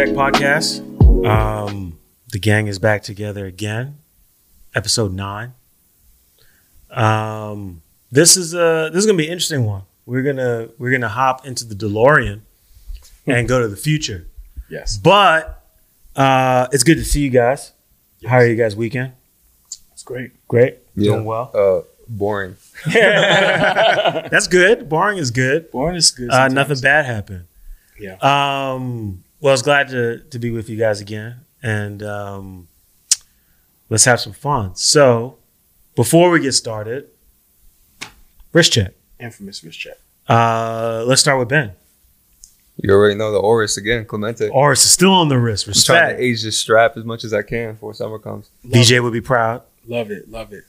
Check Podcast. Um, the gang is back together again. Episode nine. Um, this is a this is gonna be an interesting one. We're gonna we're gonna hop into the DeLorean and go to the future. Yes. But uh, it's good to see you guys. How are you guys weekend? It's great. Great. Yeah. Doing well. Uh, boring. That's good. Boring is good. Boring is good. Uh, nothing bad happened. Yeah. Um, well, I was glad to to be with you guys again, and um, let's have some fun. So, before we get started, wrist check. Infamous wrist check. Uh, let's start with Ben. You already know the Oris again, Clemente. Oris is still on the wrist. I'm trying Respect. to age this strap as much as I can before summer comes. Love DJ It. would be proud. Love it. Love it.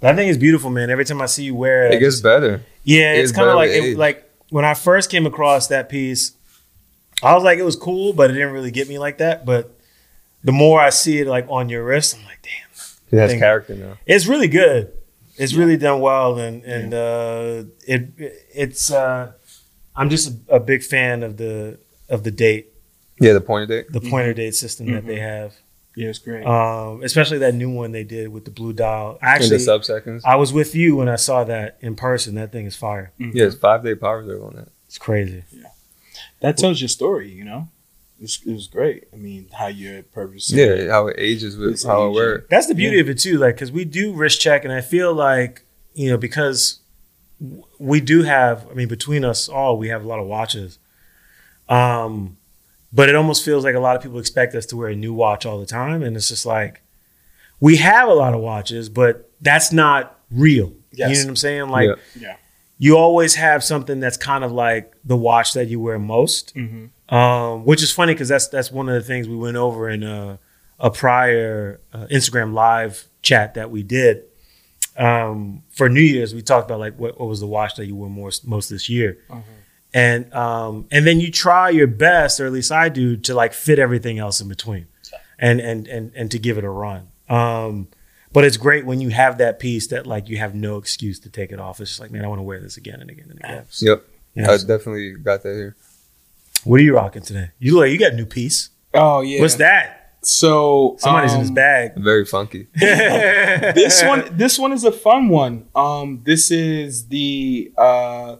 That thing is beautiful, man. Every time I see you wear it, It I gets just- better. yeah, it it's kind of like it, like when I first came across that piece, I was like, it was cool, but it didn't really get me like that. But the more I see it like on your wrist, I'm like, damn. It has character now. It's really good. It's really done well, and and uh, it it's. Uh, I'm just a, a big fan of the of the date, Yeah, the pointer date. the pointer date system that they have, Yeah, it's great. um, especially that new one they did with the blue dial. In Actually, the sub seconds. I was with you when I saw that in person. That thing is fire. Mhm. Yeah, it's five day power reserve on that. It's crazy. That tells your story, you know? It was, it was great. I mean, how your purpose. Yeah, how it ages with It's how it works. That's the beauty of it too. Like, because we do wrist check, and I feel like you know because we do have. I mean, between us all, we have a lot of watches. Um, but it almost feels like a lot of people expect us to wear a new watch all the time, and it's just like we have a lot of watches, but that's not real. You know what I'm saying? Like, Yeah. You always have something that's kind of like the watch that you wear most Mm-hmm. um, which is funny because that's that's one of the things we went over in a, a prior uh, Instagram live chat that we did um, for New Year's. We talked about like what, what was the watch that you wore most most this year, and um, and then you try your best, or at least I do, to like fit everything else in between, and and and and to give it a run. Um, but it's great when you have that piece that like you have no excuse to take it off. It's just like, man, I want to wear this again and again and again. Yep. You know, I definitely got that here. what are you rocking today? You look like you got a new piece. Oh, yeah. What's that? So Somebody's in his um, bag. Very funky. this one this one is a fun one. Um, this is the uh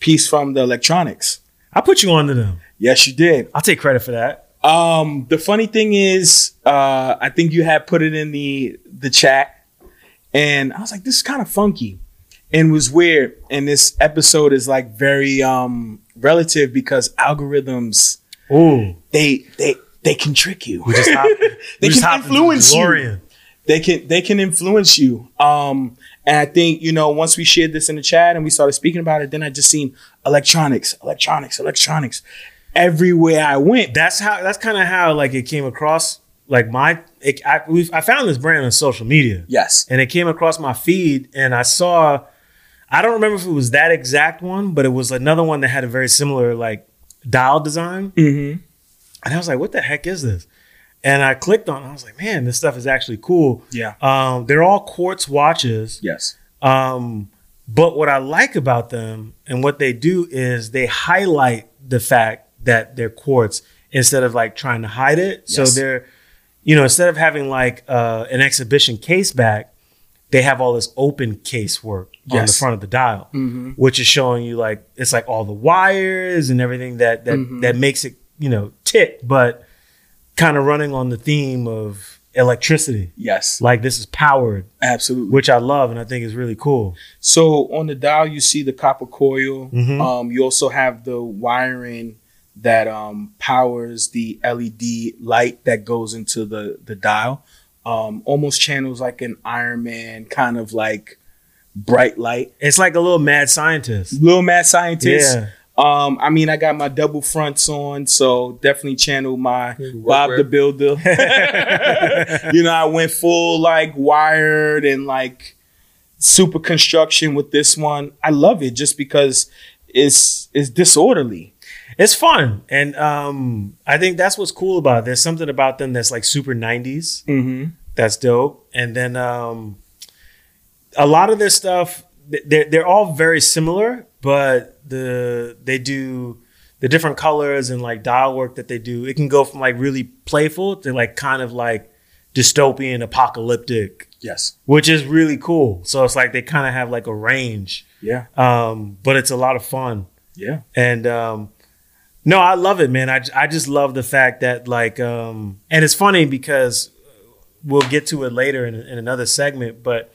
piece from the Electricianz. I put you onto them. Yes, you did. I'll take credit for that. Um, the funny thing is, uh, I think you had put it in the the chat, and I was like, "This is kind of funky," and was weird. And this episode is like very um relative because algorithms Ooh, they they they can trick you. we just we They just can influence you. They can they can influence you. Um, and I think you know once we shared this in the chat and we started speaking about it, then I just seen Electricianz, Electricianz, Electricianz everywhere I went. That's how. That's kind of how like it came across. Like my, it, I, I found this brand on social media, Yes. and it came across my feed, and I saw. I don't remember if it was that exact one, but it was another one that had a very similar like dial design, Mm-hmm. and I was like, "What the heck is this?" And I clicked on. it. I was like, "Man, this stuff is actually cool." Yeah. Um, they're all quartz watches. Yes. Um, but what I like about them and what they do is they highlight the fact that they're quartz instead of like trying to hide it. So they're, you know, instead of having like uh, an exhibition case back, they have all this open case work on the front of the dial, Mm-hmm. which is showing you like it's like all the wires and everything that that Mhm. that makes it you know tick, but kind of running on the theme of electricity. Yes. Like this is powered, Absolutely. which I love and I think is really cool. So on the dial, you see the copper coil. Mhm. Um, you also have the wiring that um, powers the LED light that goes into the the dial. Um, almost channels like an Iron Man kind of like bright light. It's like a little mad scientist. Little mad scientist. Yeah. Um, I mean, I got my double fronts on, so definitely channel my Bob Workwear. the Builder. you know, I went full like wired and like super construction with this one. I love it just because it's it's disorderly. It's fun. And um, I think that's what's cool about it. There's something about them that's like super 90s. Mm-hmm. That's dope. And then um, a lot of this stuff, they're, they're all very similar, but the they do the different colors and like dial work that they do, it can go from like really playful to like kind of like dystopian, apocalyptic, Yes. which is really cool. So it's like they kind of have like a range, Yeah. um, but it's a lot of fun. Yeah. And um, no, I love it, man. I, I just love the fact that like, um, and it's funny because we'll get to it later in, in another segment, but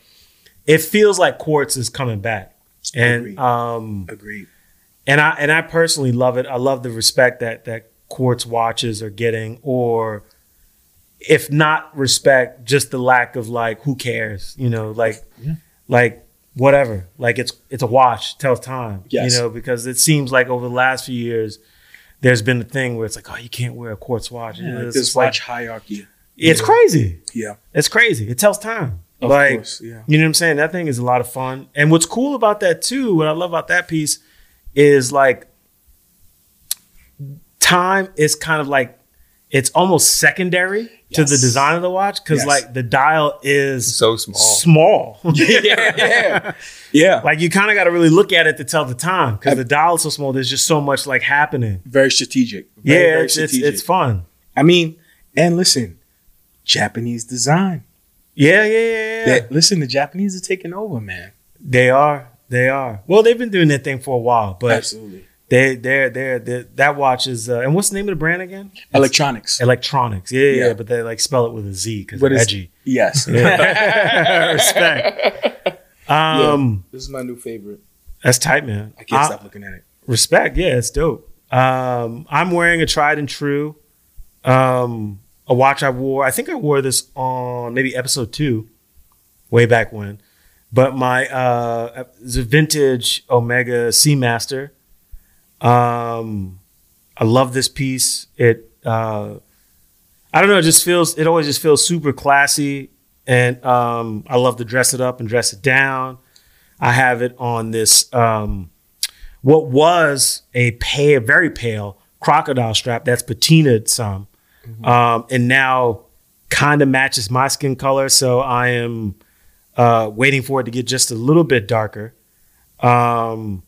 it feels like Quartz is coming back, and Agreed. um, Agreed. and I and I personally love it. I love the respect that that Quartz watches are getting, or if not respect, just the lack of like, who cares? You know, like, Yeah. like whatever. Like it's it's a watch, tells time. Yes. You know, because it seems like over the last few years, there's been a thing where it's like, oh, you can't wear a Quartz watch. Yeah, like this watch hierarchy. it's Yeah. crazy. Yeah. It's crazy. It tells time. Of like course. Yeah. you know what I'm saying? That thing is a lot of fun. And what's cool about that too, what I love about that piece is like time is kind of like it's almost secondary to the design of the watch because Yes. like the dial is So small. small. yeah. Yeah. Yeah. like you kind of got to really look at it to tell the time because the dial is so small. There's just so much like happening. Very strategic. Very, yeah, very it's, it's strategic. it's fun. I mean, and listen, Japanese design. Yeah, yeah, yeah. yeah. That, listen, the Japanese are taking over, man. They are. They are. Well, they've been doing that thing for a while, but Absolutely. They they're they're, they're that watch is uh, and what's the name of the brand again? Electricianz. Electricianz. Yeah, yeah, Yeah. yeah, but they like spell it with a Z because it's edgy. Yes. Yeah. Respect. Um, This is my new favorite. that's tight, man. I can't Uh, stop looking at it. Respect. Yeah, it's dope. Um, I'm wearing a tried and true, um, a watch I wore. I think I wore this on maybe episode two, way back when. But my uh, it's a vintage Omega Seamaster. Um, I love this piece. It uh, I don't know. It just feels. It always just feels super classy, and um, I love to dress it up and dress it down. I have it on this. Um, what was a pale, very pale crocodile strap that's patinaed some, um, and now kind of matches my skin color. So I am uh, waiting for it to get just a little bit darker, um,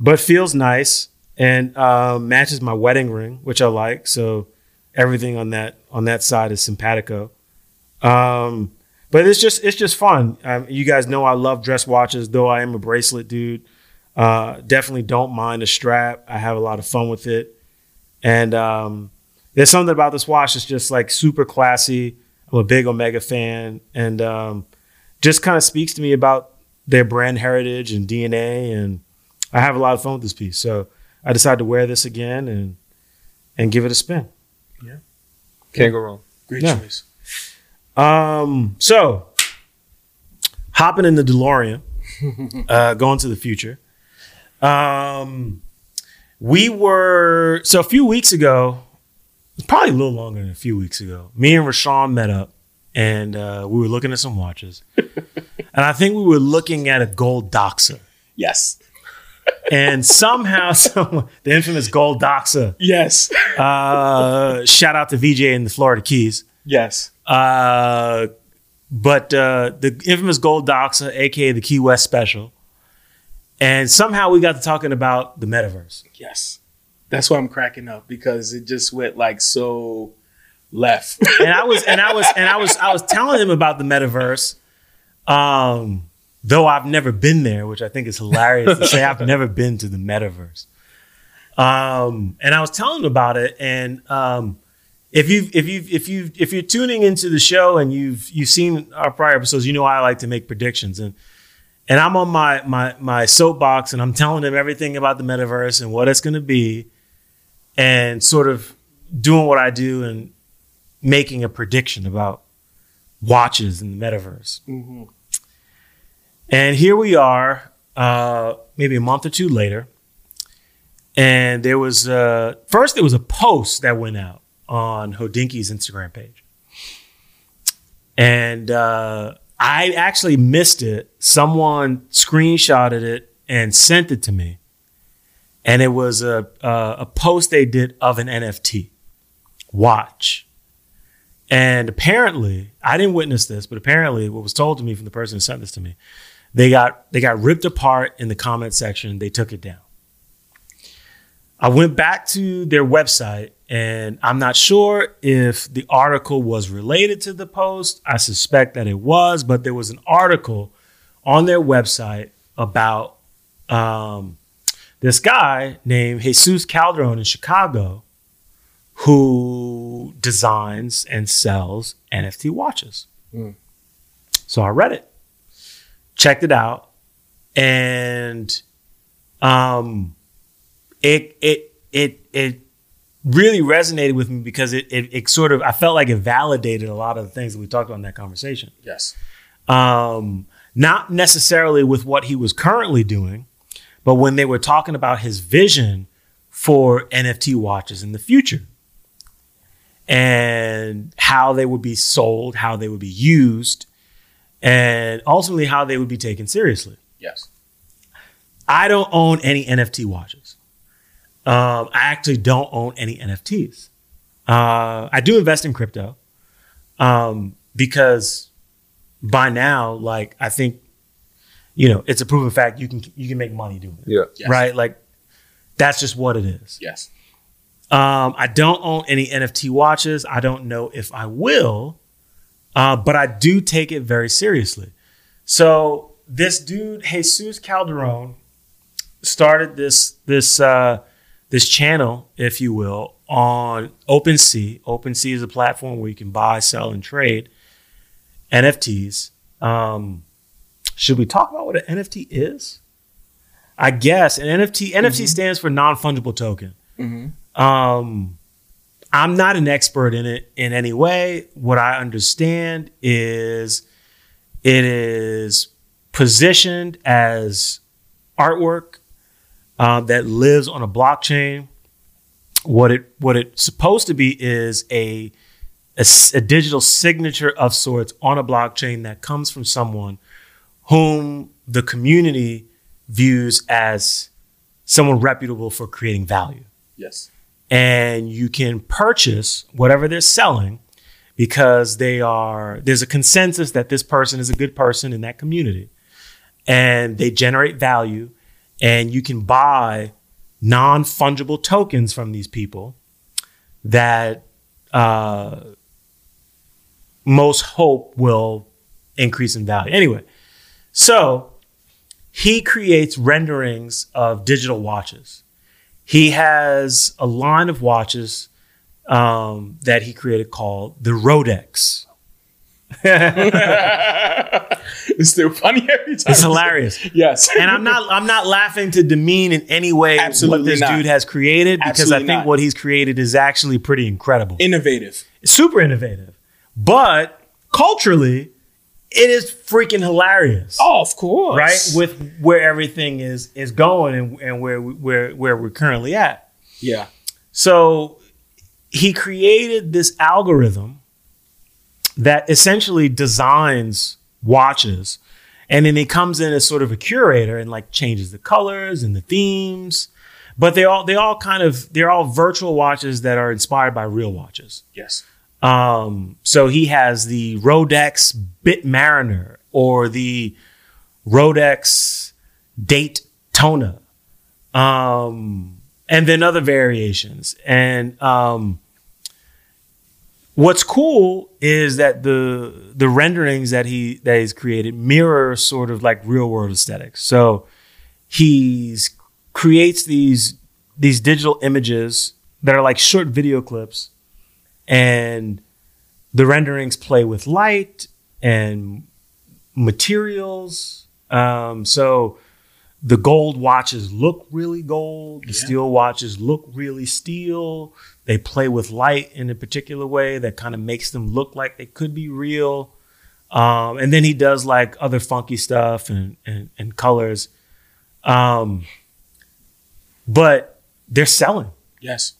but feels nice and uh, matches my wedding ring, which I like. So everything on that on that side is simpatico. Um, but it's just it's just fun. Um, you guys know I love dress watches, though I am a bracelet dude. Uh, definitely don't mind a strap. I have a lot of fun with it, and um, there's something about this watch that's just like super classy. I'm a big Omega fan, and um, just kind of speaks to me about their brand heritage and DNA. And I have a lot of fun with this piece, so I decided to wear this again and and give it a spin. Yeah, can't go wrong. Great Yeah. choice. Um, so hopping in the DeLorean, uh, going to the future. Um, we were so a few weeks ago, probably a little longer than a few weeks ago. Me and Rashawn met up, and uh, we were looking at some watches, and I think we were looking at a gold Doxa. Yes. And somehow, someone, the infamous gold Doxa. Yes. Uh, shout out to VJ in the Florida Keys. Yes. Uh, but uh, the infamous Gold Doxa, aka the Key West Special, and somehow we got to talking about the metaverse. Yes. That's why I'm cracking up because it just went like so left. And I was, and I was, and I was, I was telling him about the metaverse. Um, though I've never been there, which I think is hilarious to say I've never been to the metaverse. Um, and I was telling him about it, and um, if you if you if you if you're tuning into the show and you've you've seen our prior episodes, you know I like to make predictions and and I'm on my my my soapbox and I'm telling them everything about the metaverse and what it's going to be, and sort of doing what I do and making a prediction about watches in the metaverse. hmm And here we are, uh, maybe a month or two later. And there was uh, first there was a post that went out on Hodinkee's Instagram page, and uh, I actually missed it. Someone screenshotted it and sent it to me, and it was a a, a post they did of an NFT watch. And apparently, I didn't witness this, but apparently, what was told to me from the person who sent this to me, they got they got ripped apart in the comment section. They took it down. I went back to their website and I'm not sure if the article was related to the post. I suspect that it was, but there was an article on their website about um, this guy named Jesus Calderon in Chicago who designs and sells NFT watches. Mm. So I read it, checked it out, and um, it it it it really resonated with me because it, it it sort of I felt like it validated a lot of the things that we talked about in that conversation. Yes. Um, not necessarily with what he was currently doing, but when they were talking about his vision for NFT watches in the future and how they would be sold, how they would be used, and ultimately how they would be taken seriously. Yes. I don't own any NFT watches. Um, I actually don't own any NFTs. Uh, I do invest in crypto um, because by now, like I think, you know, it's a proven fact you can you can make money doing it, Yeah. Yes. right? Like that's just what it is. Yes. Um, I don't own any NFT watches. I don't know if I will, uh, but I do take it very seriously. So this dude, Jesus Calderon, started this this uh, this channel, if you will, on OpenSea. OpenSea is a platform where you can buy, sell, and trade NFTs. Um, should we talk about what an NFT is? I guess an NFT NFT stands for non fungible token. Mm-hmm. Um, I'm not an expert in it in any way. What I understand is it is positioned as artwork uh, that lives on a blockchain. What it what it's supposed to be is a a digital signature of sorts on a blockchain that comes from someone whom the community views as someone reputable for creating value Yes. And you can purchase whatever they're selling because they are there's a consensus that this person is a good person in that community. And they generate value and you can buy non-fungible tokens from these people that uh, most hope will increase in value. Anyway so he creates renderings of digital watches he has a line of watches um, that he created called the Rodex. it's still funny every time. It's hilarious. Yes. And I'm not I'm not laughing to demean in any way Absolutely what this not. dude has created because I think not. what he's created is actually pretty incredible. Innovative. Super innovative. But culturally, it is freaking hilarious. Oh, of course. Right? With where everything is is going and, and where we, where where we're currently at. yeah. So he created this algorithm that essentially designs watches. And then he comes in as sort of a curator and like changes the colors and the themes. But they all they all kind of they're all virtual watches that are inspired by real watches. Yes. Um, so he has the Rodex Bit Mariner or the Rodex Daytona, um, and then other variations. And um, what's cool is that the the renderings that he that he's created mirror sort of like real world aesthetics. So he's creates these these digital images that are like short video clips and the renderings play with light and materials. Um, so the gold watches look really gold. The Yeah. steel watches look really steel. They play with light in a particular way that kind of makes them look like they could be real. Um, and then he does like other funky stuff and and, and colors. Um, but they're selling Yes.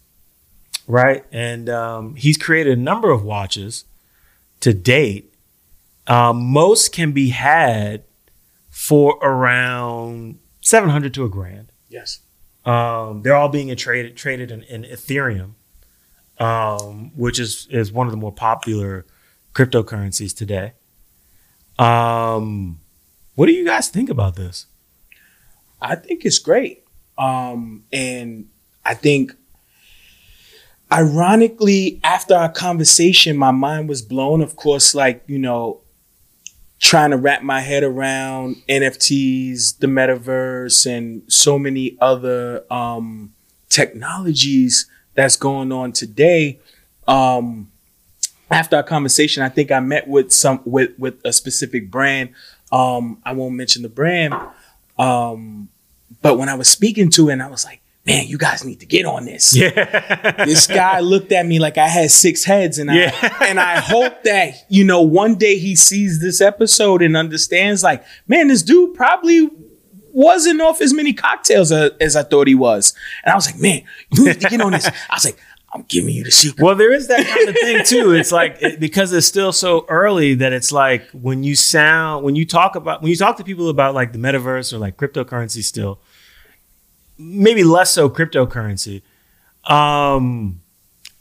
Right? And um, he's created a number of watches to date. Um, most can be had for around seven hundred to a grand. Yes. Um, they're all being traded traded in, in Ethereum, um, which is is one of the more popular cryptocurrencies today. Um, what do you guys think about this? I think it's great. Um, and I think ironically, after our conversation, my mind was blown. Of course, like, you know, trying to wrap my head around NFTs, the metaverse, and so many other um, technologies that's going on today. Um, after our conversation, I think I met with some with with a specific brand. Um, I won't mention the brand. Um, but when I was speaking to it, and I was like, man, you guys need to get on this. Yeah. This guy looked at me like I had six heads, and Yeah. I and I hope that you know one day he sees this episode and understands, like, man, this dude probably wasn't off as many cocktails as, as I thought he was. And I was like, man, you need to get on this. I was like, I'm giving you the secret. Well, there is that kind of thing too. It's like it, because it's still so early that it's like when you sound when you talk about when you talk to people about like the metaverse or like cryptocurrency still, maybe less so cryptocurrency. Um,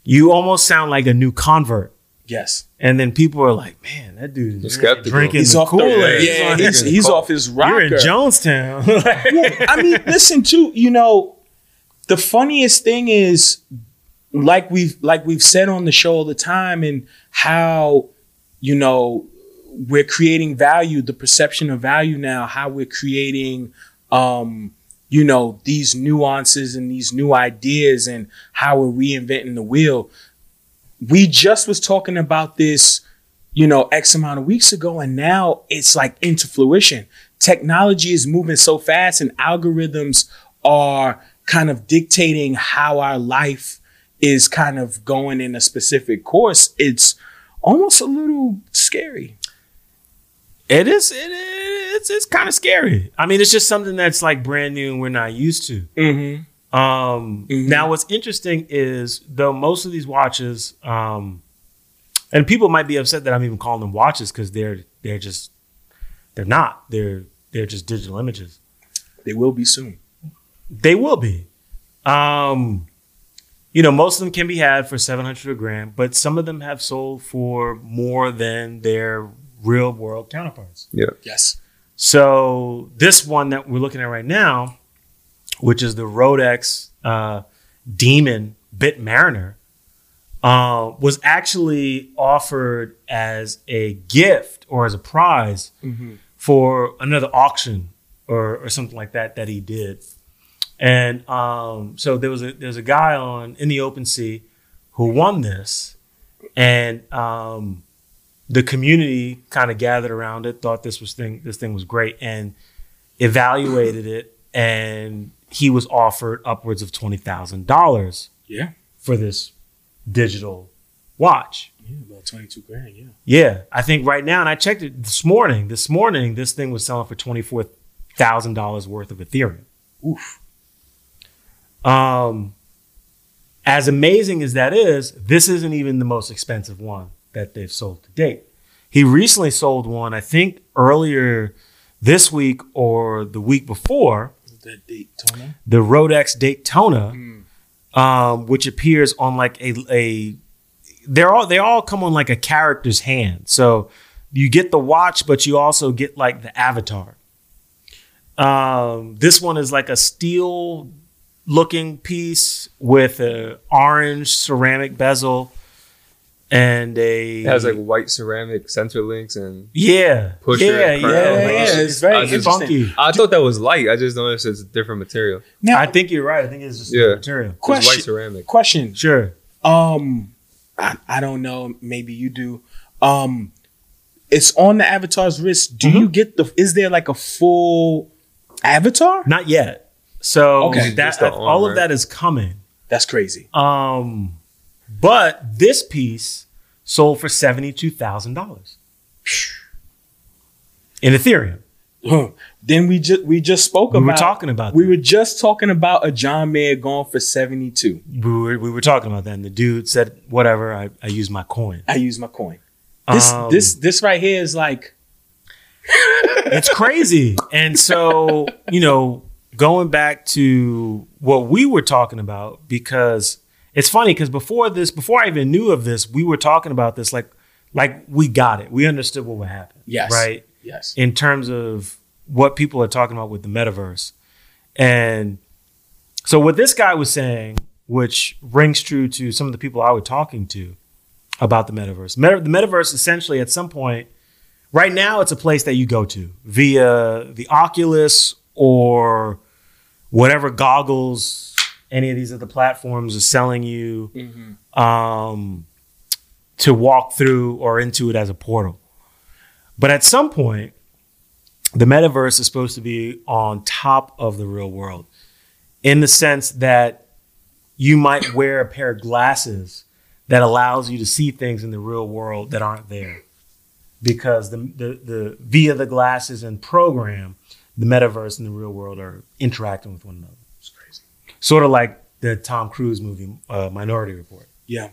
you almost sound like a new convert, Yes, and then people are like, "Man, that dude You're is drinking he's the off Kool-Aid. yeah, on he's, his- he's off his rocker. You're in Jonestown." I mean, listen to you know, the funniest thing is like we've like we've said on the show all the time, and how you know we're creating value, the perception of value now, how we're creating, um, you know, these nuances and these new ideas, and how we're reinventing the wheel. We just was talking about this, you know, X amount of weeks ago, and now it's like into fruition. Technology is moving so fast and algorithms are kind of dictating how our life is kind of going in a specific course. It's almost a little scary It is. It is. It's, it's kind of scary. I mean, it's just something that's like brand new and we're not used to. mm-hmm. Um, Mhm. Now, what's interesting is though most of these watches, um, and people might be upset that I'm even calling them watches because they're they're just they're not. They're they're just digital images. they will be soon They will be. Um, you know, most of them can be had for seven hundred a gram, but some of them have sold for more than their real world counterparts. Yeah. Yes So this one that we're looking at right now, which is the Rodex uh, Demon Bit Mariner, uh, was actually offered as a gift or as a prize mm-hmm. for another auction or, or something like that that he did. And um, so there was a there's a guy on in the OpenSea who won this, and um, the community kind of gathered around it, thought this was thing this thing was great, and evaluated it, and he was offered upwards of twenty thousand dollars yeah for this digital watch. yeah about 22 grand yeah Yeah, I think right now, and I checked it this morning. This morning, this thing was selling for twenty four thousand dollars worth of Ethereum. Oof. Um, as amazing as that is, this isn't even the most expensive one that they've sold to date. He recently sold one, I think earlier this week or the week before, that Daytona the Rodex Daytona, Mm. um, which appears on like a a they're all they all come on like a character's hand. So you get the watch, but you also get like the avatar. Um, this one is like a steel looking piece with a orange ceramic bezel and a It has like white ceramic center links and yeah pusher. yeah yeah, yeah, man. it's very I just- funky. I thought that was light. I just noticed it's a different material. now I think you're right. I think it's just Yeah. material. It's white ceramic. question Sure. Um, I, I don't know. Maybe you do. Um, it's on the avatar's wrist. Do Mhm. you get the? Is there like a full avatar? Not yet. So Okay. that Just all arm, of that is coming. That's crazy. Um, but this piece sold for seventy two thousand dollars in Ethereum. Huh. Then we just we just spoke We about. were talking about We that. were just talking about a John Mayer going for seventy two. we were we were talking about that, and the dude said, "Whatever, I, I use my coin." I use my coin. This Um, this this right here is like it's crazy. And so, you know, going back to what we were talking about, because it's funny because before this, before I even knew of this, we were talking about this like like we got it. We understood what would happen. Yes. Right. yes. In terms of what people are talking about with the metaverse. And So what this guy was saying, which rings true to some of the people I was talking to about the metaverse. Meta- the metaverse essentially at some point, right now it's a place that you go to via the Oculus or whatever goggles any of these other platforms are selling you um, to walk through or into it as a portal. But at some point, the metaverse is supposed to be on top of the real world in the sense that you might wear a pair of glasses that allows you to see things in the real world that aren't there because the, the, the via the glasses and program the metaverse and the real world are interacting with one another. Sort of like the tom cruise movie uh, minority report Yeah.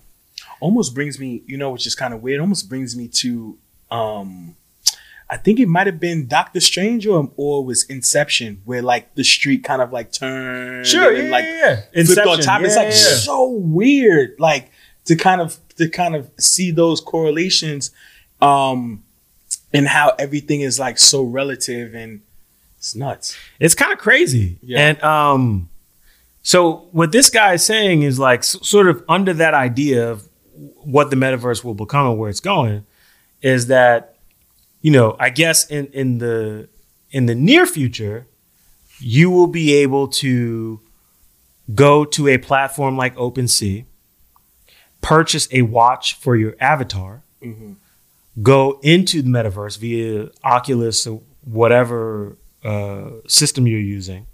Almost brings me, you know, which is kind of weird. Almost brings me to um I think it might have been Doctor Strange or or was Inception, where like the street kind of like turned sure, and then, like flipped on top. it's like so weird, like to kind of to kind of see those correlations, um, and how everything is like so relative and it's nuts. It's kind of crazy. Yeah. And um, so what this guy is saying is like sort of under that idea of what the metaverse will become and where it's going, is that you know I guess in in the in the near future, you will be able to go to a platform like OpenSea, purchase a watch for your avatar, go into the metaverse via Oculus or whatever uh, system you're using,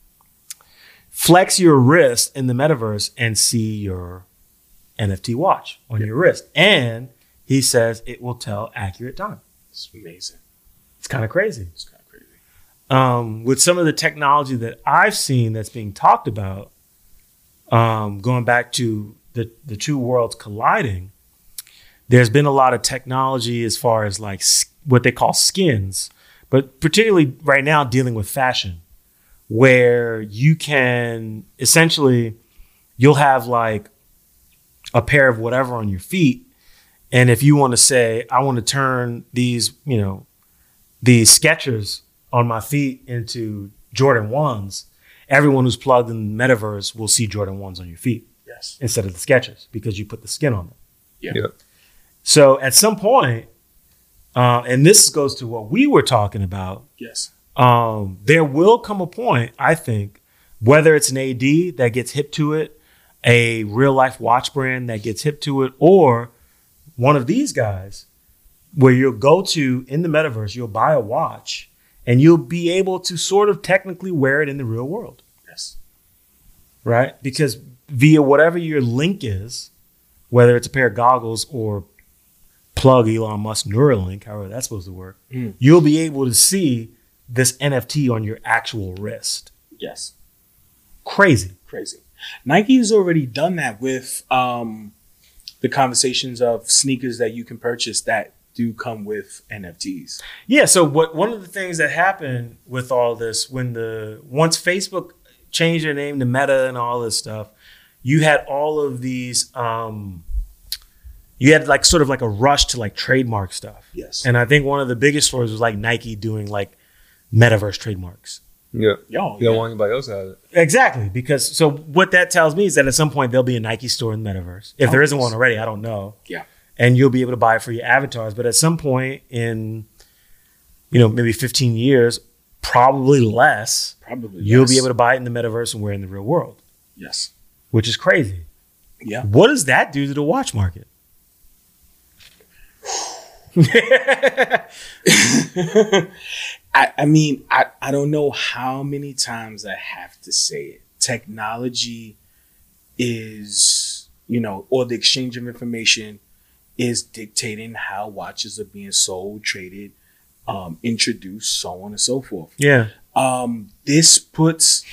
flex your wrist in the metaverse and see your NFT watch on your wrist. And he says it will tell accurate time. It's amazing. It's kind of crazy. It's kind of crazy. Um, with some of the technology that I've seen that's being talked about, um, going back to the, the two worlds colliding, there's been a lot of technology as far as like what they call skins, but particularly right now dealing with fashion, where you can essentially, you'll have like a pair of whatever on your feet. And if you want to say, I want to turn these, you know, these Skechers on my feet into Jordan ones, everyone who's plugged in the metaverse will see Jordan ones on your feet Yes. instead of the Skechers because you put the skin on them. Yeah. Yeah. So at some point, uh, and this goes to what we were talking about, Yes. Um, there will come a point, I think, whether it's an AD that gets hip to it, a real life watch brand that gets hip to it, or one of these guys where you'll go to in the metaverse, you'll buy a watch and you'll be able to sort of technically wear it in the real world, Yes. right? Because via whatever your link is, whether it's a pair of goggles or plug Elon Musk Neuralink, however that's supposed to work, Mm. you'll be able to see this NFT on your actual wrist. Yes. Crazy. Crazy. Nike's already done that with um, the conversations of sneakers that you can purchase that do come with NFTs. Yeah. So what one of the things that happened with all this when the once Facebook changed their name to Meta and all this stuff, you had all of these um you had like sort of like a rush to like trademark stuff. Yes. And I think one of the biggest stories was like Nike doing like metaverse trademarks. Yeah. Yo, You don't yeah. want anybody else to have it. Exactly. Because so what that tells me is that at some point there'll be a Nike store in the metaverse. If there isn't one already, I don't know. Yeah. And you'll be able to buy it for your avatars. But at some point in, you know, maybe 15 years, probably less, Probably. you'll yes. be able to buy it in the metaverse and wear it in the real world, Yes. which is crazy. Yeah. What does that do to the watch market? I, I mean, I, I don't know how many times I have to say it. Technology is, you know, or the exchange of information is dictating how watches are being sold, traded, um, introduced, so on and so forth. yeah. um, this puts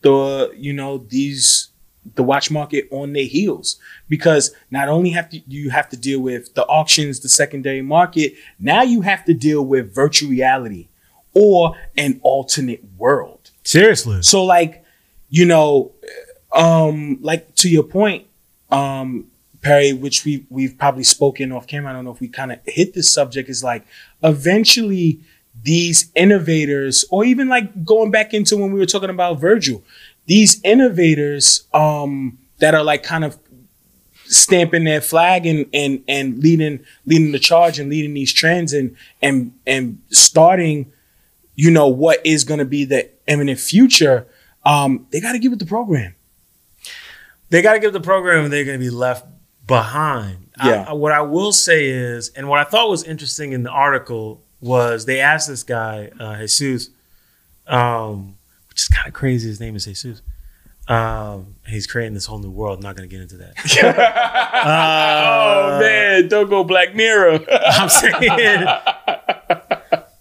the you know these the watch market on their heels because not only have to you have to deal with the auctions, the secondary market, now you have to deal with virtual reality or an alternate world. Seriously. So like, you know, um, like to your point, um, Perry, which we we've probably spoken off camera. I don't know if we kind of hit this subject. Is like eventually these innovators, or even like going back into when we were talking about Virgil, these innovators um, that are like kind of stamping their flag and and and leading leading the charge and leading these trends and and and starting, you know, what is going to be the imminent future. Um, they got to give it the program. They got to give the program, and they're going to be left behind. Yeah. I- what I will say is, and what I thought was interesting in the article was they asked this guy uh, Jesus, um, which is kind of crazy. His name is Jesus. Um, he's creating this whole new world. I'm not going to get into that. oh man, don't go Black Mirror. I'm saying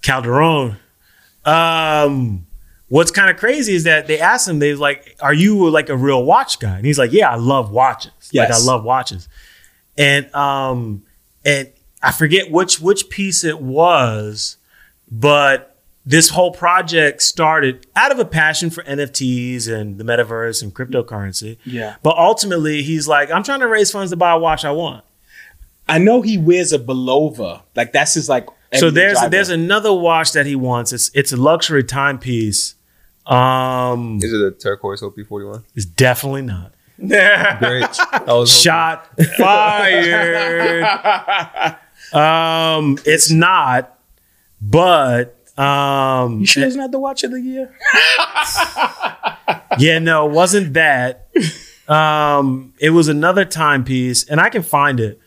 Calderon. Um, what's kind of crazy is that they asked him, they was like, "Are you like a real watch guy?" And he's like, "Yeah, I love watches. Like I love watches." And um, and I forget which which piece it was, but this whole project started out of a passion for NFTs and the metaverse and cryptocurrency. yeah, But ultimately, he's like, "I'm trying to raise funds to buy a watch I want." I know he wears a Bulova. Like that's his like. So there's there's another watch that he wants. It's it's a luxury timepiece. Um, Is it a turquoise OP41? it's definitely not. Great. I was Shot fired. um, it's not, but um, You sure it's not the watch of the year? yeah, no, it wasn't that. Um, it was another timepiece, and I can find it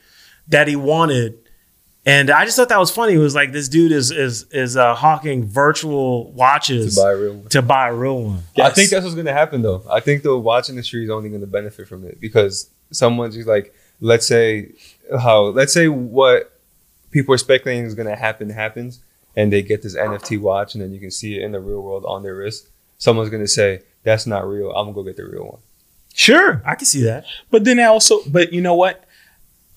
that he wanted. And I just thought that was funny. It was like this dude is is is uh, hawking virtual watches to buy a real one. to buy a real one. I think that's what's going to happen though. I think the watch industry is only going to benefit from it because someone's just like, let's say how, let's say what people are speculating is going to happen happens, and they get this NFT watch, and then you can see it in the real world on their wrist. Someone's going to say that's not real. I'm gonna go get the real one. Sure, I can see that. But then I also, but you know what?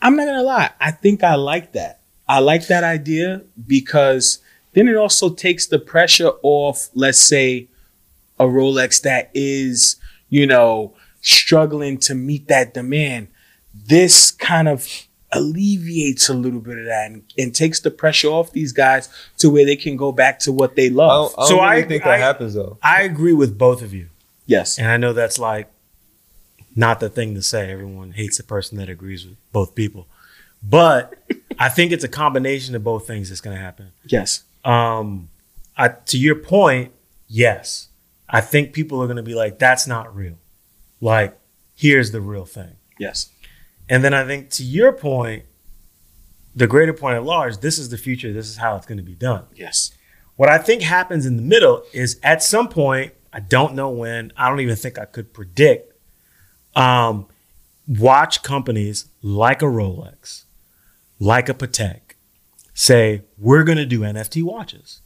I'm not gonna lie. I think I like that. I like that idea because then it also takes the pressure off, let's say, a Rolex that is, you know, struggling to meet that demand. This kind of alleviates a little bit of that and, and takes the pressure off these guys to where they can go back to what they I love. don't, I don't So really I- think that I- happens though. I agree with both of you, yes. and I know that's like not the thing to say. Everyone hates the person that agrees with both people, but I think it's a combination of both things that's going to happen. Yes. Um, I, to your point, yes, I think people are going to be like, "That's not real." Like, here's the real thing. Yes. And then I think to your point, the greater point at large, this is the future. This is how it's going to be done. Yes. What I think happens in the middle is at some point, I don't know when, I don't even think I could predict, um, watch companies like a Rolex, like a Patek, say, we're going to do NFT watches.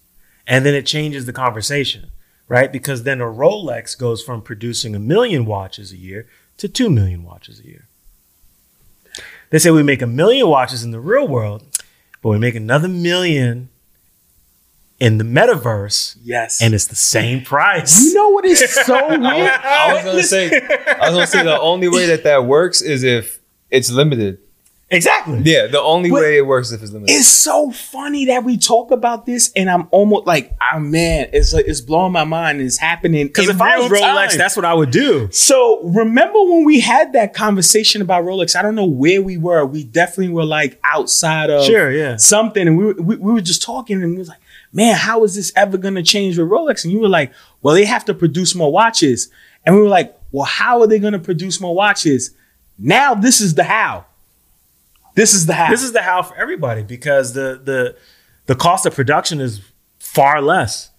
And then it changes the conversation, right? Because then a Rolex goes from producing a million watches a year to 2 million watches a year. They say we make a million watches in the real world, but we make another million in the metaverse, Yes. and it's the same price. you know what is so weird? I was gonna say, I was gonna say the only way that that works is if it's limited. Exactly. Yeah, the only But- way it works is if it's limited. It's so funny that we talk about this, and I'm almost like, oh man, it's like, it's blowing my mind. It's happening Because if I was Rolex, time. that's what I would do. so. Remember when we had that conversation about Rolex? I don't know where we were. We definitely were like outside of Sure, yeah. something, and we were, we, we were just talking, and we was like, man, how is this ever going to change with Rolex? And you were like, well, they have to produce more watches, and we were like, well, how are they going to produce more watches? Now this is the how. This is the how. This is the how for everybody because the the the cost of production is far less,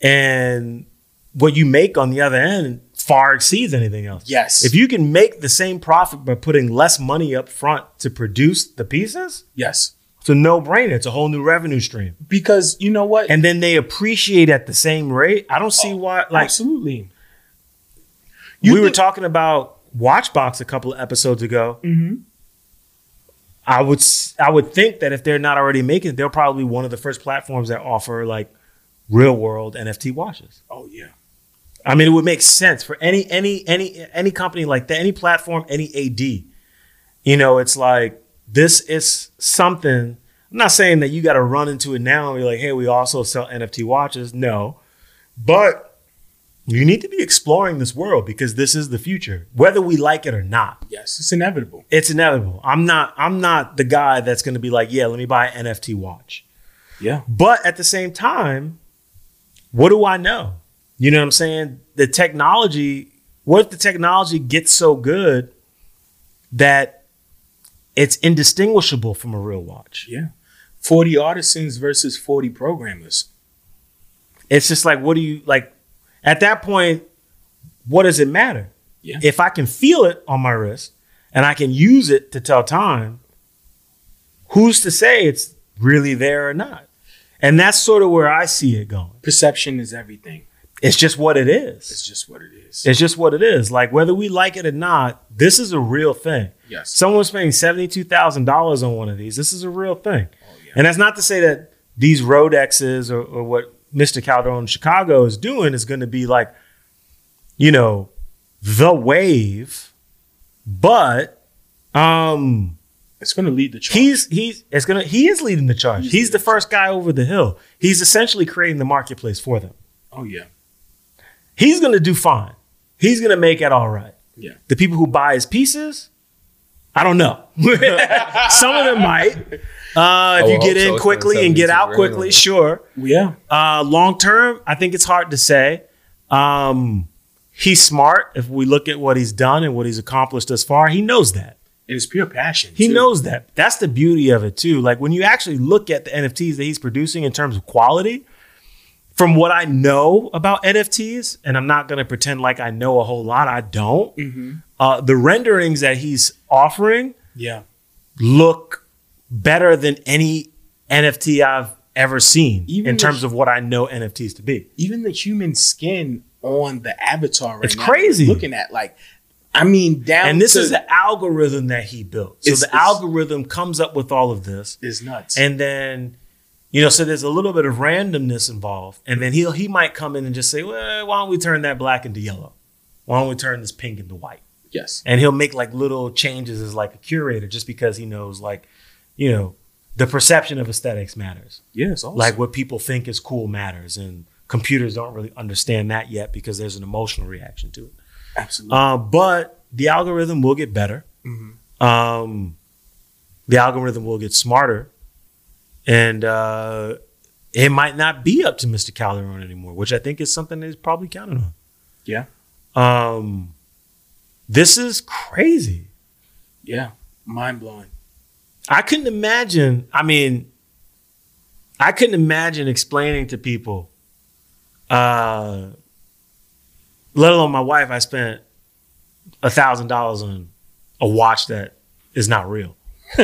and what you make on the other end far exceeds anything else. yes. If you can make the same profit by putting less money up front to produce the pieces, yes. it's a no brainer. It's a whole new revenue stream, because you know what? and then they appreciate at the same rate. I don't see why. Like absolutely. we were talking about Watchbox a couple of episodes ago. Mhm. I would I would think that if they're not already making it, they're probably one of the first platforms that offer like real world NFT watches. Oh yeah. I mean, it would make sense for any any any any company like that, any platform, any AD. You know, it's like this is something. I'm not saying that you got to run into it now and be like, "Hey, we also sell NFT watches." No, but You need to be exploring this world because this is the future, whether we like it or not. Yes, it's inevitable. It's inevitable. I'm not. I'm not the guy that's going to be like, yeah, let me buy an NFT watch. Yeah. But at the same time, what do I know? You know what I'm saying? The technology. What if the technology gets so good that it's indistinguishable from a real watch? Yeah. 40 artisans versus 40 programmers. It's just like, what do you like? At that point, what does it matter? Yeah. If I can feel it on my wrist and I can use it to tell time, who's to say it's really there or not? And that's sort of where I see it going. Perception is everything. It's just what it is. It's just what it is. It's just what it is. Like whether we like it or not, this is a real thing. yes. Someone's paying seventy-two thousand dollars on one of these. This is a real thing. Oh, yeah. And that's not to say that these Rodexes or, or what Mr. Calderon in Chicago is doing is going to be like, you know, the wave, but um it's going to lead the charge. he's he's it's gonna he is leading the charge. He's He's, the first guy over the hill. He's essentially creating the marketplace for them. oh, yeah. He's gonna do fine. He's gonna make it all right. Yeah. The people who buy his pieces, I don't know. Some of them might. Uh, if you get hope so. in quickly and get out quickly, on sure. Yeah. Uh, long term, I think it's hard to say. Um, he's smart. If we look at what he's done and what he's accomplished thus far, he knows that. It is pure passion. He too. knows that. That's the beauty of it too. Like when you actually look at the NFTs that he's producing in terms of quality, from what I know about NFTs, and I'm not going to pretend like I know a whole lot. I don't. Mhm. Uh, the renderings that he's offering Yeah. look better than any NFT I've ever seen Even in the- terms of what I know NFTs to be. Even the human skin on the avatar right It's now, crazy. Looking at like, I mean, down And this to, is the algorithm that he built. So the algorithm comes up with all of this. is nuts. And then, you know, so there's a little bit of randomness involved. And then he'll he might come in and just say, Well, why don't we turn that black into yellow? Why don't we turn this pink into white? yes. And he'll make like little changes as like a curator just because he knows like, you know, the perception of aesthetics matters. Yes. Also. Like what people think is cool matters. And computers don't really understand that yet because there's an emotional reaction to it. absolutely. Uh, but the algorithm will get better. Mhm. Um, the algorithm will get smarter, and uh, it might not be up to Mr. Calderon anymore, which I think is something that he's probably counting on. Yeah. Um, this is crazy. Yeah. Mind blowing. I couldn't imagine. I mean, I couldn't imagine explaining to people, uh, let alone my wife. I spent a thousand dollars on a watch that is not real.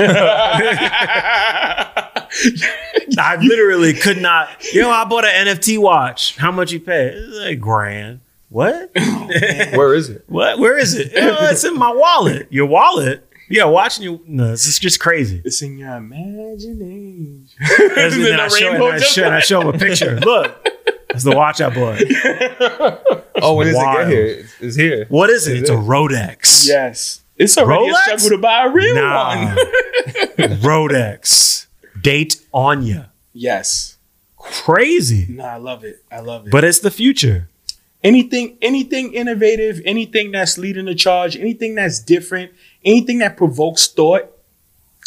I literally could not. You know, I bought an NFT watch. How much you pay? It's a grand. What? Where is it? what? Where is it? Oh, it's in my wallet. Your wallet? Yeah, watching you. No, this is just crazy. It's in your imagination. And then then the I show, and rainbow I just show, and I show him a picture. Look, it's the watch I bought. Oh, when does it get here? It's, it's here. What is it? Is It's a it? Rodex. Yes. It's already Rolex? a struggle to buy a real Nah. one. Rodex. Date on ya. yes. Crazy. No, I love it. I love it. But it's the future. anything anything innovative anything that's leading the charge anything that's different anything that provokes thought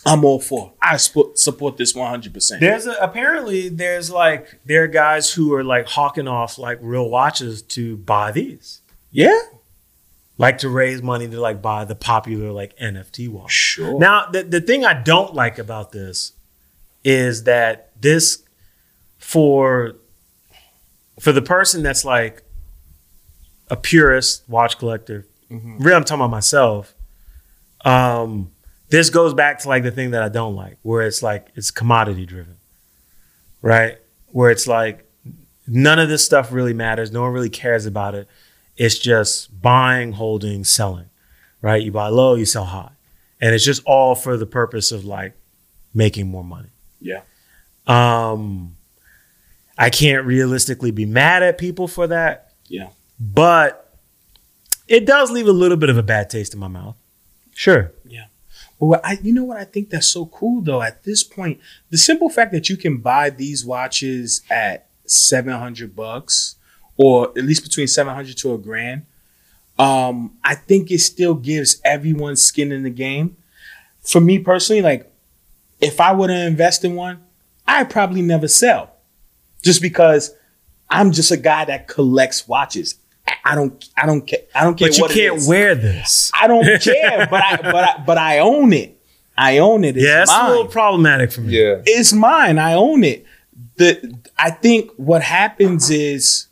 i'm all for i support, support this 100% There's a, apparently there's like there are guys who are like hawking off like real watches to buy these, yeah like to raise money to like buy the popular like NFT watch. sure Now, the, the thing I don't like about this is that this for for the person that's like a purist watch collector, Mhm. really I'm talking about myself. Um, this goes back to like the thing that I don't like, where it's like it's commodity driven, right? Where it's like none of this stuff really matters. No one really cares about it. It's just buying, holding, selling, right? You buy low, you sell high. And it's just all for the purpose of like making more money. Yeah. Um I can't realistically be mad at people for that. Yeah. But it does leave a little bit of a bad taste in my mouth. Sure. Yeah. Well, I, you know what I think that's so cool though. At this point, the simple fact that you can buy these watches at seven hundred bucks or at least between 700 to a grand, um, I think it still gives everyone skin in the game. For me personally, like if I were to invest in one, I'd probably never sell. Just because I'm just a guy that collects watches. I- I don't I don't care I don't care But you what can't is. wear this. I don't care, but I but I but I own it. I own it. It's yeah, it's mine a little problematic for me. Yeah. it's mine. I own it. The I think what happens is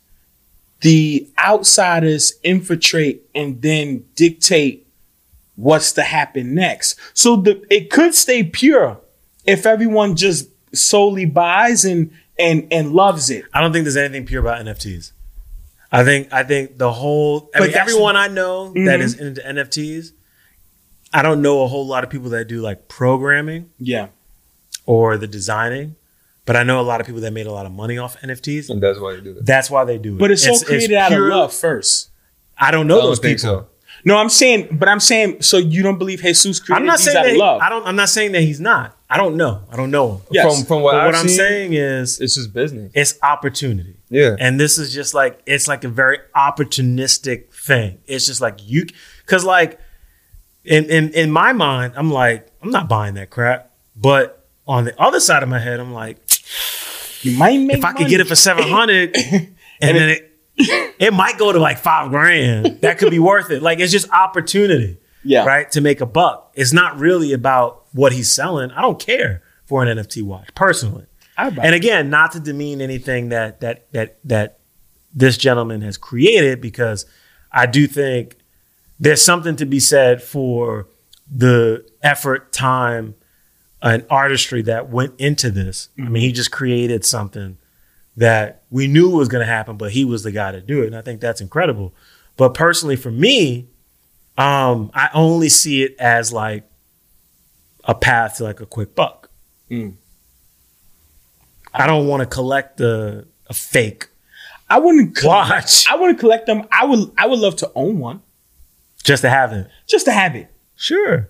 the outsiders infiltrate and then dictate what's to happen next. So the it could stay pure if everyone just solely buys and and and loves it. I don't think there's anything pure about NFTs. I think I think the whole I But mean, everyone I know that Mhm. is into NFTs, I don't know a whole lot of people that do like programming Yeah. or the designing, but I know a lot of people that made a lot of money off NFTs. And that's why they do that. That's why they do it. But it's all created out of love first. I don't know I don't those think people. so. No, I'm saying, but I'm saying, so you don't believe Jesus created I'm not these saying out that of he- love? I don't. I'm not saying that he's not. I don't know. I don't know him. Yes. From from what, But I've what I'm seen, saying is, it's just business. it's opportunity. Yeah. And this is just like it's like a very opportunistic thing. It's just like you cuz like in, in in my mind I'm like I'm not buying that crap. But on the other side of my head I'm like You might make if I could get it for 700 and, then it, it might go to like 5 grand. That could be worth it. Like it's just opportunity, yeah, right? To make a buck. It's not really about what he's selling. I don't care for an NFT watch personally. I buy And again, not to demean anything that that that that this gentleman has created, because I do think there's something to be said for the effort, time, and artistry that went into this. I mean, he just created something that we knew was going to happen, but he was the guy to do it, and I think that's incredible. But personally, for me, um, I only see it as like a path to like a quick buck. Mm. I don't want to collect a, a fake I wouldn't collect, watch I wouldn't collect them. I would. I would love to own one just to have it. just to have it. Sure.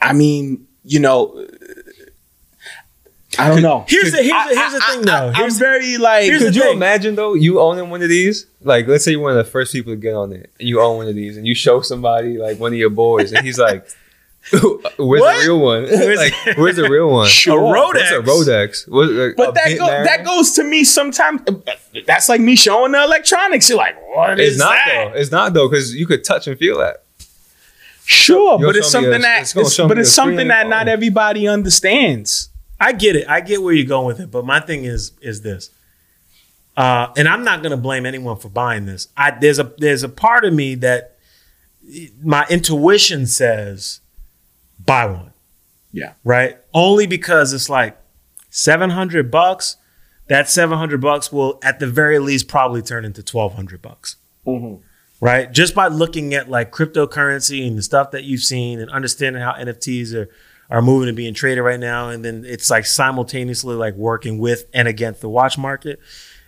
I mean, you know, I don't know. Here's the here's, I- the, here's the I- thing though. I'm very like. here's the Could you thing. imagine though, you owning one of these? Like, let's say you're one of the first people to get on it, and you own one of these, and you show somebody like one of your boys, and he's like, "Where's What? the real one? Where's- like, where's the real one? Sure. Rolex. What's a Rodex? What, like, a but that go, narrow? that goes to me sometimes. That's like me showing the electronics. You're like, what is It's not that? though. It's not though, because you could touch and feel that. Sure, You'll but it's something a- that it's it's- but it's something and that not everybody understands. I get it. I get where you're going with it. But my thing is is this. Uh, and I'm not gonna blame anyone for buying this. I there's a there's a part of me that my intuition says buy one. Yeah. Right? Only because it's like 700 bucks. That 700 bucks will at the very least probably turn into 1200 bucks. Mm-hmm. right? Just by looking at like cryptocurrency and the stuff that you've seen and understanding how NFTs are are moving and being traded right now, and then it's like simultaneously like working with and against the watch market.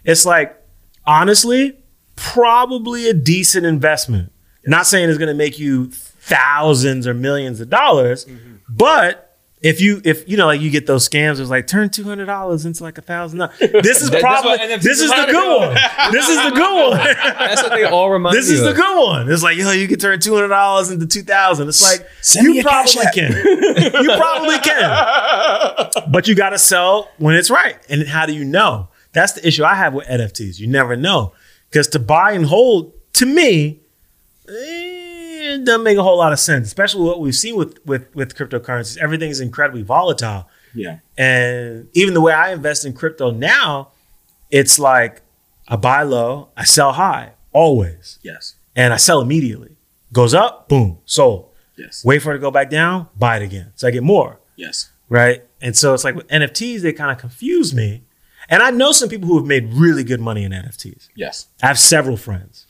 It's like honestly, probably a decent investment. Not saying it's going to make you thousands or millions of dollars, but if you if you know like you get those scams, it's like turn two hundred dollars into like a thousand. This is probably what this is the good one. This is the good one. That's what they all remind This me is the good one. It's like, yo, you can turn two hundred dollars into two thousand. It's like Send you probably can. you probably can. But you gotta sell when it's right. And how do you know? That's the issue I have with NFTs. You never know. Because to buy and hold, to me, eh, it doesn't make a whole lot of sense. Especially what we've seen with with with cryptocurrencies. Everything is incredibly volatile. Yeah. And even the way I invest in crypto now, it's like I buy low, I sell high, always Yes. and I sell immediately. Goes up, boom, sold. Yes. Wait for it to go back down, buy it again. So I get more, Yes. right? And so it's like with NFTs, they kind of confuse me. And I know some people who have made really good money in NFTs. Yes. I have several friends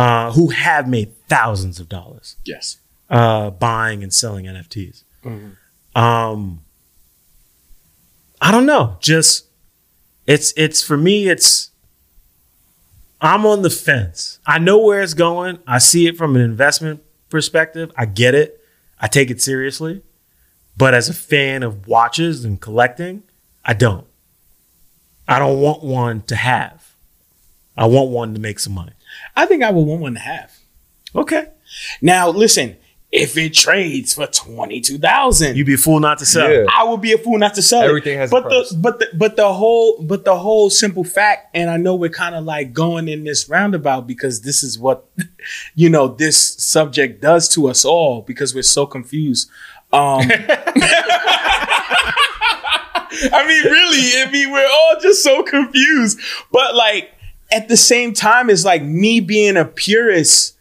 uh, who have made thousands of dollars Yes. uh, buying and selling NFTs. Mhm. Um, I don't know. Just it's it's for me. It's I'm on the fence. I know where it's going. I see it from an investment perspective. I get it. I take it seriously. But as a fan of watches and collecting, I don't. I don't want one to have. I want one to make some money. I think I would want one to have. Okay. Now, listen, if it trades for twenty two thousand, You'd be a fool not to sell. Yeah. I would be a fool not to sell Everything it. has a but price. the but the but the whole but the whole simple fact, and I know we're kind of like going in this roundabout because this is what you know this subject does to us all because we're so confused. Um, I mean, really, I mean, we're all just so confused. But like at the same time, it's like me being a purist.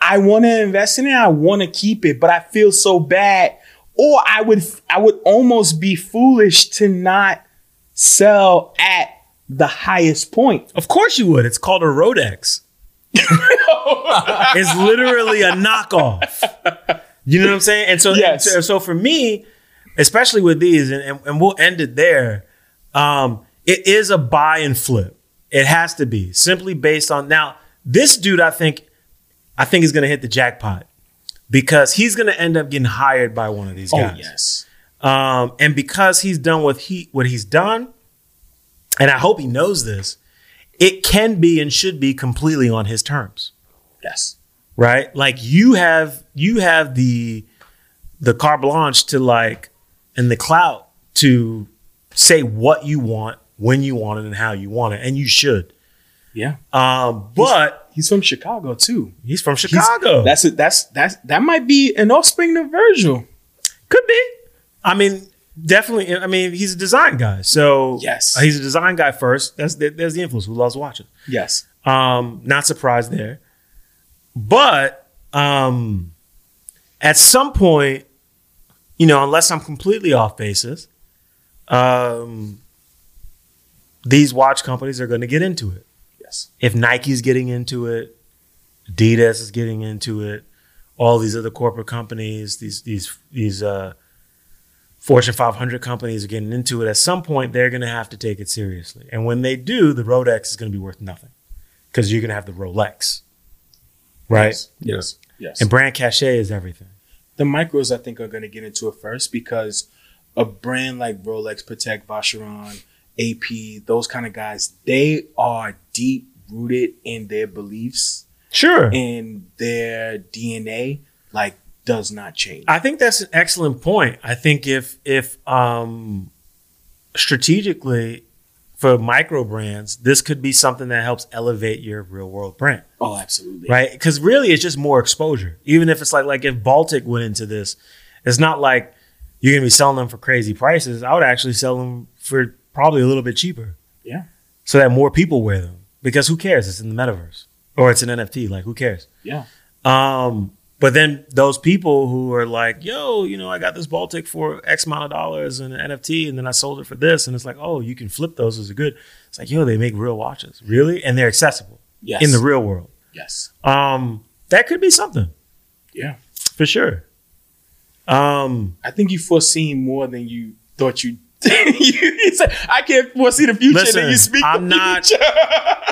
I want to invest in it. I want to keep it, but I feel so bad. Or I would, I would almost be foolish to not sell at the highest point. Of course you would. It's called a Rodex. it's literally a knockoff. You know what I'm saying? And so, Yes. so, so for me, especially with these, and, and, and we'll end it there. Um, it is a buy and flip. It has to be simply based on now. This dude, I think, I think is going to hit the jackpot because he's going to end up getting hired by one of these guys. Oh yes, Um, and because he's done what he what he's done, and I hope he knows this, it can be and should be completely on his terms, yes, right? Like you have you have the the carte blanche to like and the clout to say what you want, when you want it, and how you want it, and you should. yeah. Um, but He's from Chicago too. he's from He's- Chicago. That's it. That's that's that might be an offspring of Virgil. Could be. I mean, definitely. I mean, he's a design guy, so Yes. he's a design guy first. That's there's the influence. Who loves watching? Yes. Um, not surprised there. But um, at some point, you know, unless I'm completely off basis, um, these watch companies are going to get into it. Yes. If Nike's getting into it, Adidas is getting into it, all these other corporate companies, these these these uh, Fortune 500 companies are getting into it. At some point, they're going to have to take it seriously, and when they do, the Rolex is going to be worth nothing because you're going to have the Rolex, right? Yes. Yes. yes. And brand cachet is everything. the micros, I think, are going to get into it first because a brand like Rolex, Patek, Vacheron, AP, those kind of guys, they are deep rooted in their beliefs Sure. and their DNA, like, does not change. I think that's an excellent point. I think if if um strategically for micro brands, this could be something that helps elevate your real world brand, oh, absolutely. right? Because really, it's just more exposure. Even if it's like like if Baltic went into this, it's not like you're gonna be selling them for crazy prices. I would actually sell them for probably a little bit cheaper. Yeah. So that more people wear them because who cares? It's in the metaverse or it's an NFT. Like who cares? Yeah. Um, but then those people who are like, yo, you know, I got this Baltic for X amount of dollars and an NFT, and then I sold it for this, and it's like, oh, you can flip those as a good. It's like, yo, they make real watches, really, and they're accessible Yes. in the real world. Yes. Um, that could be something Yeah. for sure. Um, I think you foreseen more than you thought you. you said, I can't foresee the future. Listen, then you speak. I'm the not- future."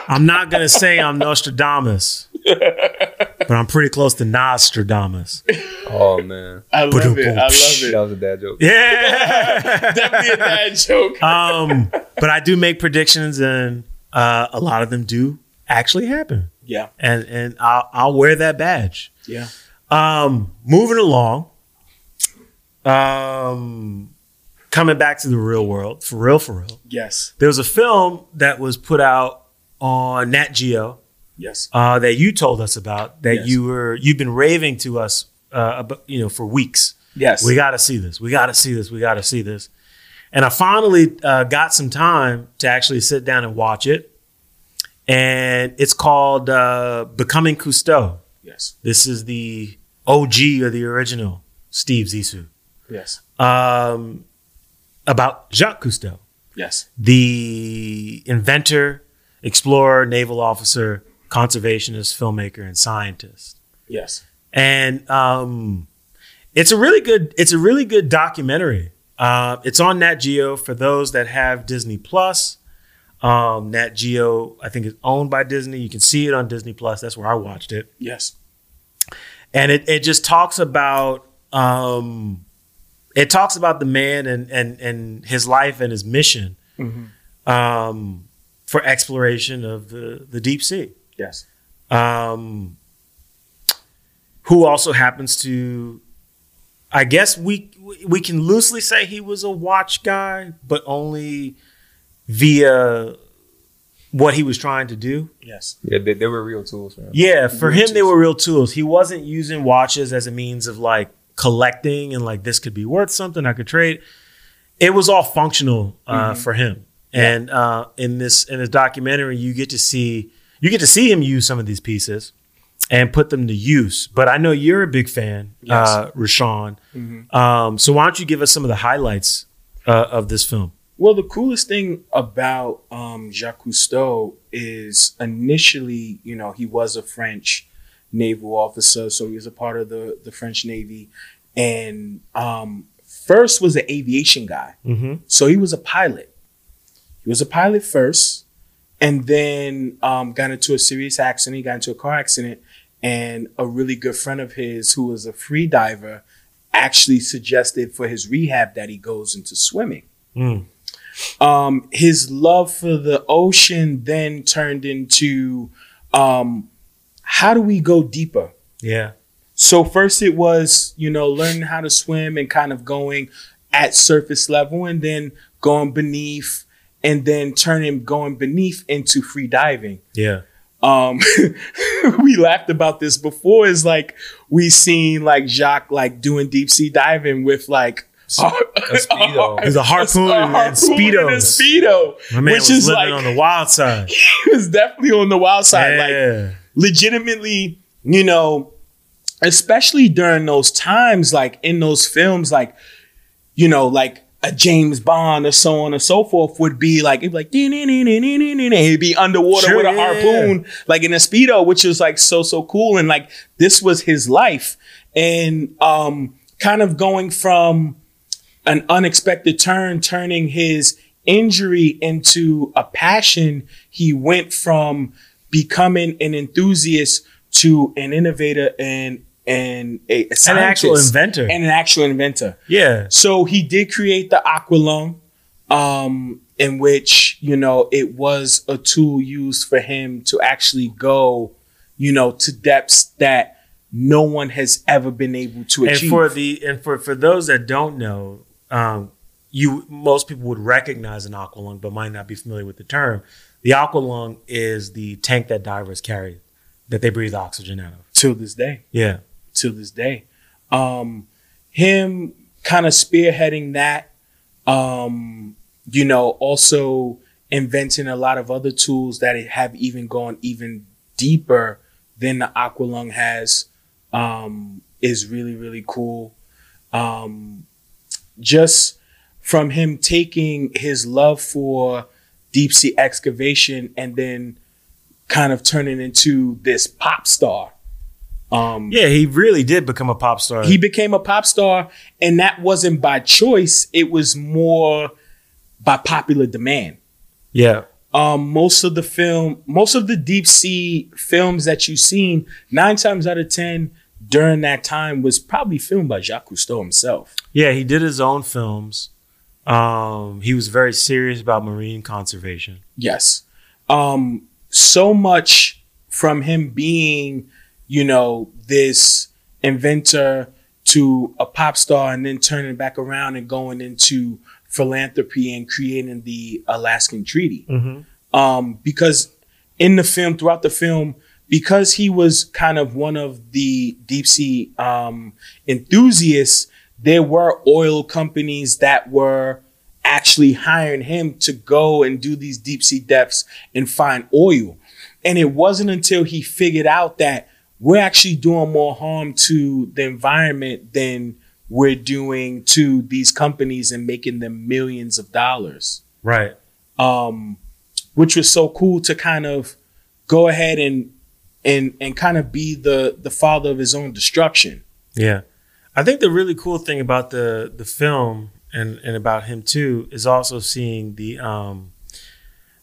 I'm not gonna say I'm Nostradamus, but I'm pretty close to Nostradamus. Oh man, I love it. I love it. that was a dad joke. Yeah. Definitely a bad joke. um, but I do make predictions, and uh, a lot of them do actually happen. Yeah. and and I'll, I'll wear that badge. Yeah. Um, moving along. Um, coming back to the real world, for real, for real. Yes. There was a film that was put out on Nat Geo Yes. uh, that you told us about that Yes. you were you've been raving to us uh, about, you know for weeks. Yes. We got to see this. We got to see this. We got to see this. And I finally uh, got some time to actually sit down and watch it. And it's called uh, Becoming Cousteau. yes. This is the OG or the original Steve Zissou Yes. um, about Jacques Cousteau, Yes. the inventor, explorer, naval officer, conservationist, filmmaker, and scientist Yes. and um, it's a really good it's a really good documentary. Uh, it's on Nat Geo for those that have Disney Plus. Um, Nat Geo, I think, is owned by Disney. You can see it on Disney Plus. That's where I watched it, Yes. and it it just talks about um, it talks about the man and and and his life and his mission Mhm. um, for exploration of the the deep sea. Yes. Um, who also happens to, I guess we we can loosely say he was a watch guy, but only via what he was trying to do. Yes. Yeah, they, they were real tools for him. Yeah, for Real him they were real tools. He wasn't using watches as a means of like collecting and like this could be worth something I could trade. It was all functional uh, for him. And uh, in this in this documentary, you get to see you get to see him use some of these pieces and put them to use. But I know you're a big fan, Yes. uh, Rashawn. Um, so why don't you give us some of the highlights uh, of this film? Well, the coolest thing about um, Jacques Cousteau is initially, you know, he was a French naval officer, so he was a part of the the French Navy, and um, first was an aviation guy. Mm-hmm. So he was a pilot. He was a pilot first, and then um, got into a serious accident. He got into a car accident, and a really good friend of his, who was a free diver, actually suggested for his rehab that he goes into swimming. Mm. Um, his love for the ocean then turned into um, how do we go deeper? Yeah. So first it was, you know, learning how to swim and kind of going at surface level and then going beneath and then turning going beneath into free diving. Yeah. Um we laughed about this before is like we seen like Jacques like doing deep sea diving with like a, speedo. There's a harpoon and harpoon and a speedos. speedo, My man which was is living like on the wild side. he was definitely on the wild side. Like yeah. Legitimately, you know, especially during those times, like in those films, like, you know, like a James Bond or so on and so forth would be like, it'd be like, he'd be underwater Sure, with a yeah, harpoon, like in a Speedo, which was like so, so cool. And like, this was his life. And, um, kind of going from an unexpected turn, turning his injury into a passion, he went from becoming an enthusiast to an innovator and and a, a An actual inventor. and an actual inventor. yeah. So he did create the Aqualung, um, in which you know it was a tool used for him to actually go, you know, to depths that no one has ever been able to achieve. and for the and for for those that don't know, um, you most people would recognize an aqualung, but might not be familiar with the term. The aqualung is the tank that divers carry, that they breathe oxygen out of. To this day. Yeah, to this day. Um, him kind of spearheading that, um, you know, also inventing a lot of other tools that have even gone even deeper than the Aqualung has, um, is really, really cool. Um, just from him taking his love for deep sea excavation and then kind of turning into this pop star. Um, yeah, he really did become a pop star. he became a pop star, and that wasn't by choice. It was more by popular demand. yeah, Um, most of the film, most of the deep sea films that you've seen, nine times out of ten during that time was probably filmed by Jacques Cousteau himself. yeah, he did his own films. Um, he was very serious about marine conservation. Yes. Um, so much from him being, you know, this inventor to a pop star and then turning back around and going into philanthropy and creating the Alaskan Treaty. Mm-hmm. Um, because in the film, throughout the film, because he was kind of one of the deep sea um, enthusiasts, there were oil companies that were actually hiring him to go and do these deep sea depths and find oil. And it wasn't until he figured out that we're actually doing more harm to the environment than we're doing to these companies and making them millions of dollars Right. um, which was so cool to kind of go ahead and and and kind of be the the father of his own destruction. Yeah. I think the really cool thing about the the film and and about him too is also seeing the um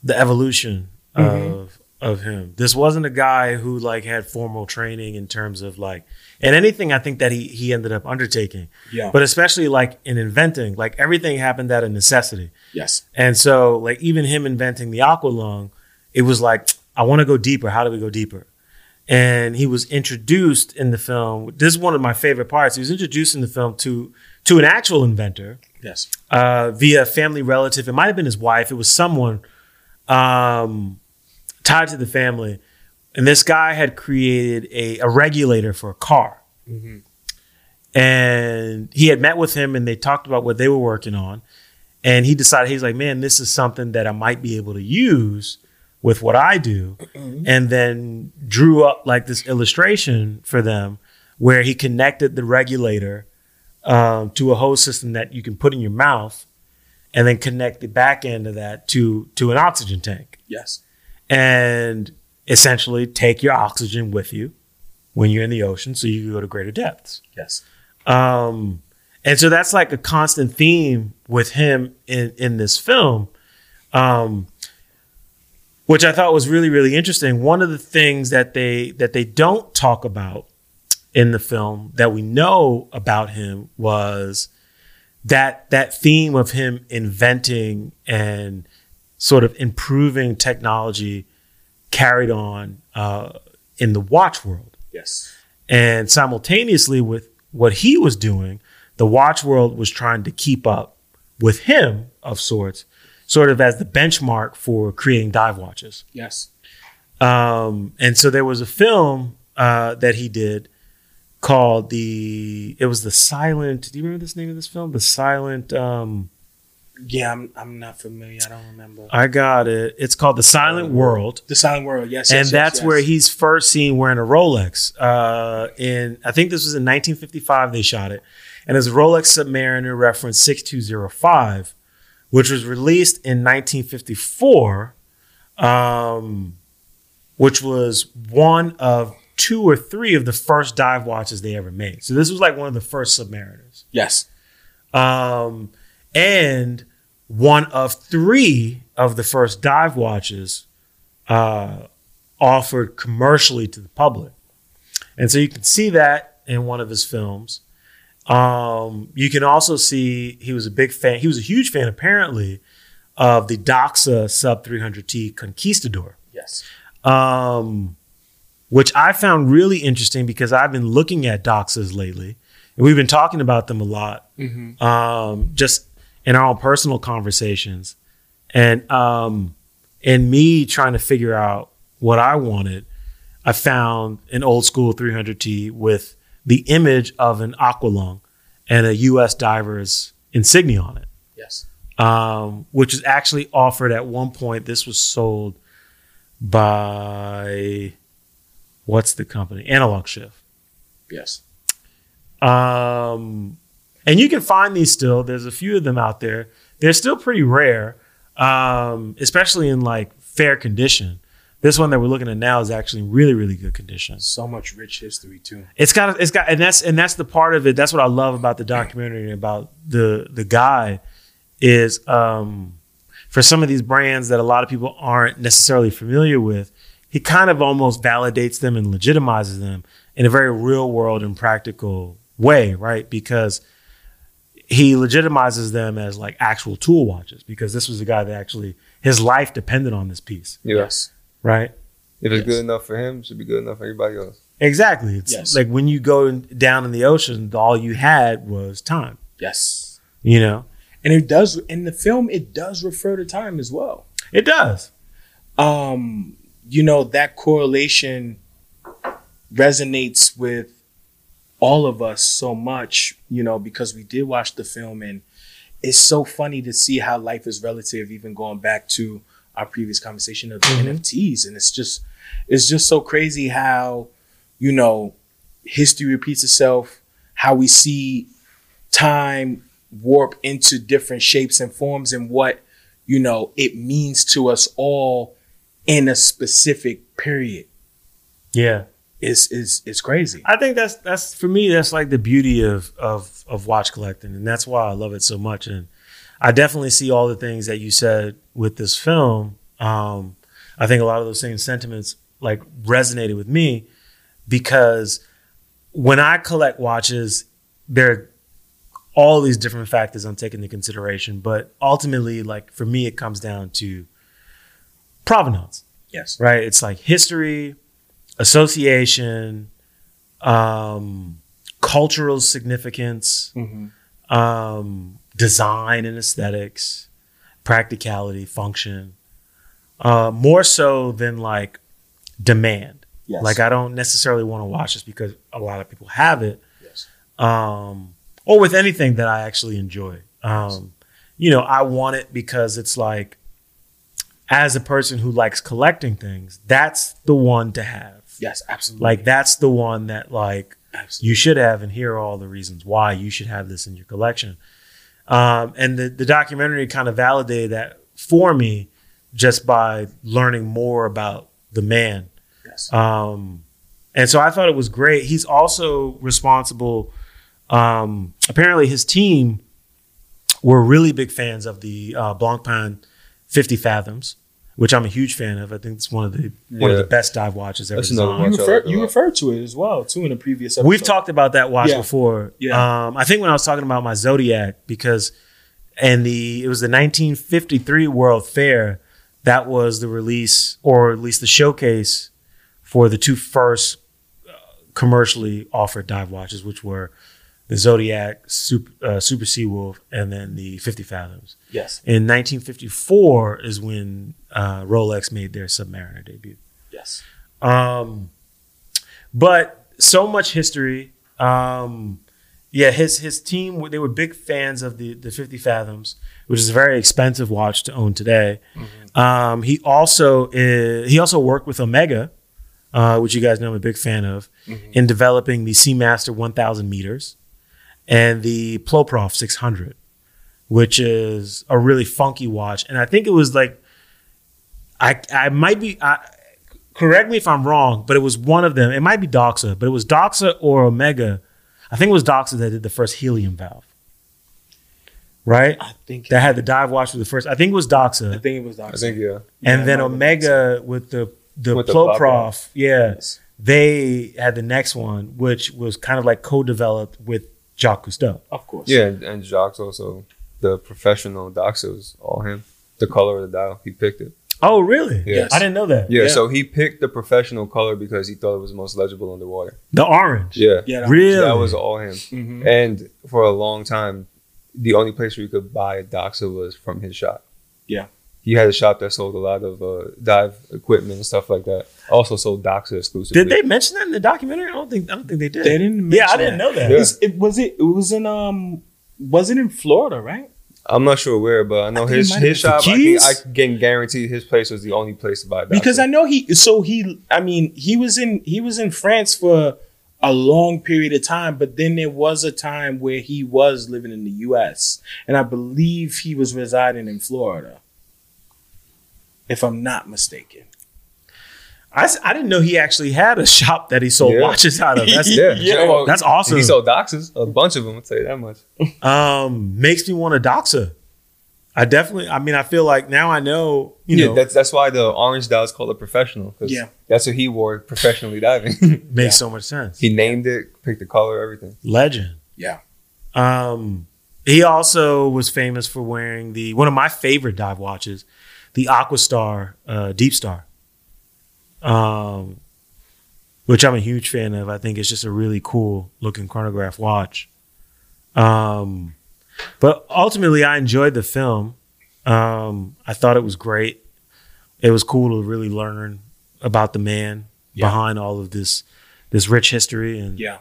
the evolution of of him. This wasn't a guy who like had formal training in terms of like and anything I think that he he ended up undertaking. Yeah. But especially like in inventing, like everything happened out of necessity. Yes. And so, like, even him inventing the aqua lung, it was like, I want to go deeper. How do we go deeper? And he was introduced in the film. This is one of my favorite parts. He was introduced in the film to to an actual inventor Yes. uh, via a family relative. It might have been his wife. It was someone um, tied to the family. And this guy had created a, a regulator for a car. Mhm. And he had met with him and they talked about what they were working on. And he decided, he's like, man, this is something that I might be able to use with what I do. And then drew up like this illustration for them where he connected the regulator um, to a hose system that you can put in your mouth and then connect the back end of that to to an oxygen tank Yes. and essentially take your oxygen with you when you're in the ocean so you can go to greater depths Yes. um, and so that's like a constant theme with him in in this film um, which i thought was really really interesting one of the things that they that they don't talk about in the film that we know about him was that that theme of him inventing and sort of improving technology carried on uh, in the watch world Yes. and simultaneously with what he was doing, the watch world was trying to keep up with him of sorts, sort of as the benchmark for creating dive watches. Yes. Um, and so there was a film uh, that he did called the it was the silent do you remember this name of this film the silent um Yeah, I'm I'm not familiar. I don't remember. i got it it's called the silent world The Silent World. Yes. and yes, that's yes. where he's first seen wearing a Rolex. Uh, in I think this was in 1955 they shot it, and it's a Rolex Submariner reference 6205, which was released in 1954, um, which was one of two or three of the first dive watches they ever made. So this was like one of the first Submariners Yes. um, and one of three of the first dive watches uh, offered commercially to the public. And so you can see that in one of his films. Um, you can also see he was a big fan. He was a huge fan, apparently, of the Doxa Sub 300T Conquistador Yes. um, which I found really interesting because I've been looking at doxas lately, and we've been talking about them a lot, Mm-hmm. um, just in our own personal conversations, and um, in me trying to figure out what I wanted, I found an old school 300T with the image of an aqualung and a U.S. diver's insignia on it Yes. um, which is actually offered at one point. This was sold by what's the company? Analog Shift. Yes. Um, and you can find these still. There's a few of them out there. They're still pretty rare, um, especially in like fair condition. This one that we're looking at now is actually in really, really good condition. So much rich history too. It's got it's got and that's and that's the part of it. That's what I love about the documentary and about the the guy is um for some of these brands that a lot of people aren't necessarily familiar with, he kind of almost validates them and legitimizes them in a very real world and practical way, right? Because he legitimizes them as like actual tool watches because this was a guy that actually his life depended on this piece, Yeah. Yes. Right? If it's Yes. good enough for him, it should be good enough for everybody else. Exactly. It's Yes. like when you go down in the ocean, all you had was time. Yes. You know, And it does in the film. It does refer to time as well. it does. um, you know, that correlation resonates with all of us so much, you know, because we did watch the film and it's so funny to see how life is relative, even going back to our previous conversation of the Mhm. NFTs. And it's just it's just so crazy how, you know, history repeats itself, how we see time warp into different shapes and forms and what, you know, it means to us all in a specific period Yeah. is is is crazy. I think that's that's for me. That's like the beauty of of of watch collecting, and that's why I love it so much. And I definitely see all the things that you said with this film. Um, I think a lot of those same sentiments like resonated with me because when I collect watches, there are all these different factors I'm taking into consideration. But ultimately, like for me, it comes down to provenance. Yes. right? It's like history, association, um, cultural significance, Mm-hmm. um, design and aesthetics, practicality, function, uh, more so than like demand. Yes. Like I don't necessarily want to watch this because a lot of people have it, yes. um, or with anything that I actually enjoy. Um, you know, I want it because it's like, as a person who likes collecting things, that's the one to have. Yes, absolutely. Like that's the one that like absolutely. you should have, and here are all the reasons why you should have this in your collection. Um, and the the documentary kind of validated that for me, just by learning more about the man. Yes. Um, and so I thought it was great. He's also responsible. Um, apparently, his team were really big fans of the uh, Blancpain 50 Fathoms, which I'm a huge fan of. I think it's one of the one of the best dive watches ever That's designed. you refer, you referred to it as well too in a previous episode. We've talked about that watch Yeah. before. Yeah. Um, I think when I was talking about my Zodiac, because and the it was the 1953 World Fair, that was the release or at least the showcase for the two first uh, commercially offered dive watches, which were the Zodiac Super, uh, Super Seawolf and then the 50 Fathoms. Yes. In 1954 is when uh, Rolex made their Submariner debut. Yes. Um, but so much history. Um, yeah, his his team they were big fans of the the 50 Fathoms, which is a very expensive watch to own today. Um, he also is, he also worked with Omega, uh, which you guys know I'm a big fan of, in developing the Seamaster 1000 meters and the Ploprof 600, which is a really funky watch. And I think it was like I I might be I, correct me if I'm wrong, but it was one of them. It might be Doxa, but it was Doxa or Omega. I think it was Doxa that did the first helium valve. Right? I think That had the dive watch for the first. I think it was Doxa. I think it was Doc. I think yeah. and Yeah, then it might have been Omega with the the With Ploprof. Ploprof. Yeah. Yes. They had the next one, which was kind of like co-developed with Jacques Cousteau. Of course. Yeah, and, and Jacques also the professional Doxa was all him. The color of the dial, he picked it. Oh, really? Yeah. I didn't know that. Yeah, Yeah. so he picked the professional color because he thought it was most legible underwater. The orange. Yeah, Yeah. that- Really? that was all him. Mhm. And for a long time, the only place where you could buy a Doxa was from his shop. Yeah. He had a shop that sold a lot of uh, dive equipment and stuff like that. Also sold Doxa exclusively. Did they mention that in the documentary? I don't think. I don't think they did. They didn't. Yeah, I didn't that. know that. Yeah. It was it. It was in um. Was it in Florida? Right. I'm not sure where, but I know I his his shop. I, Keys? can, I can guarantee his place was the only place to buy Doxa. Because I know he. So he. I mean, he was in. He was in France for a long period of time, but then there was a time where he was living in the U.S. and I believe he was residing in Florida, if I'm not mistaken. I, s- I didn't know he actually had a shop that he sold Yeah. watches out of. That's yeah, Yeah. That's awesome. He sold Doxas, a bunch of them. I'll tell you that much. um makes me want a Doxa. I definitely. I mean, I feel like now I know. You yeah, know, that's that's why the orange dial is called a professional. 'cause Yeah. that's what he wore professionally diving. makes yeah. so much sense. he named it, picked the color, everything. Legend. Yeah. Um, he also was famous for wearing the one of my favorite dive watches, the Aquastar uh, Deep Star. Um, which I'm a huge fan of. I think it's just a really cool looking chronograph watch. Um, but ultimately, I enjoyed the film. Um, I thought it was great. It was cool to really learn about the man Yeah. behind all of this this rich history and Yeah.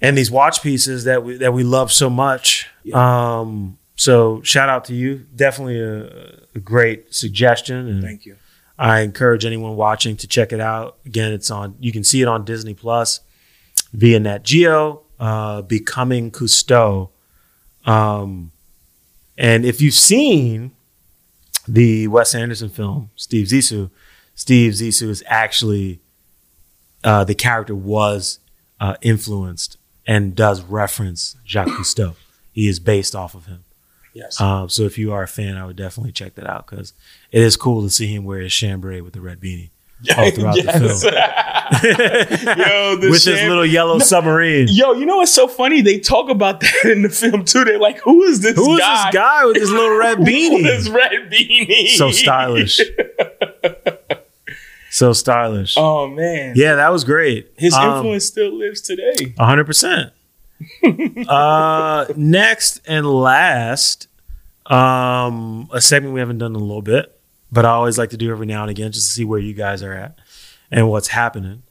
and these watch pieces that we that we love so much. Um, so shout out to you. Definitely a, a great suggestion, and Thank you. I encourage anyone watching to check it out. Again, it's on. You can see it on Disney Plus via Nat Geo. Uh, Becoming Cousteau. Um, and if you've seen the Wes Anderson film Steve Zissou, Steve Zissou is actually uh, the character was uh, influenced and does reference Jacques Cousteau. He is based off of him. Yes. Um, so if you are a fan, I would definitely check that out because it is cool to see him wear his chambray with the red beanie all throughout the film. Yo, the with his sham- little yellow submarine. Yo, you know what's so funny? They talk about that in the film too. They're like, "Who is this Who is guy? this guy with his little red With his red beanie. So stylish. So stylish. Oh man, Yeah, that was great. his Um, influence still lives today. A hundred percent. Uh, next and last, um, a segment we haven't done in a little bit, but I always like to do every now and again just to see where you guys are at and what's happening.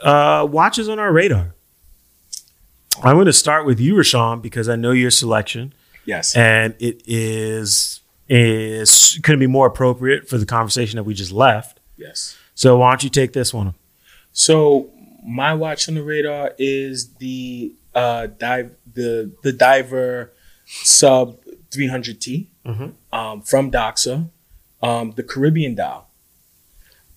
Uh, watches on our radar. I'm going to start with you, Rashawn, because I know your selection, Yes. and it is is couldn't be more appropriate for the conversation that we just left. Yes. So why don't you take this one? So my watch on the radar is the uh dive the the diver sub 300T Mhm. um, from Doxa, um, the Caribbean dial.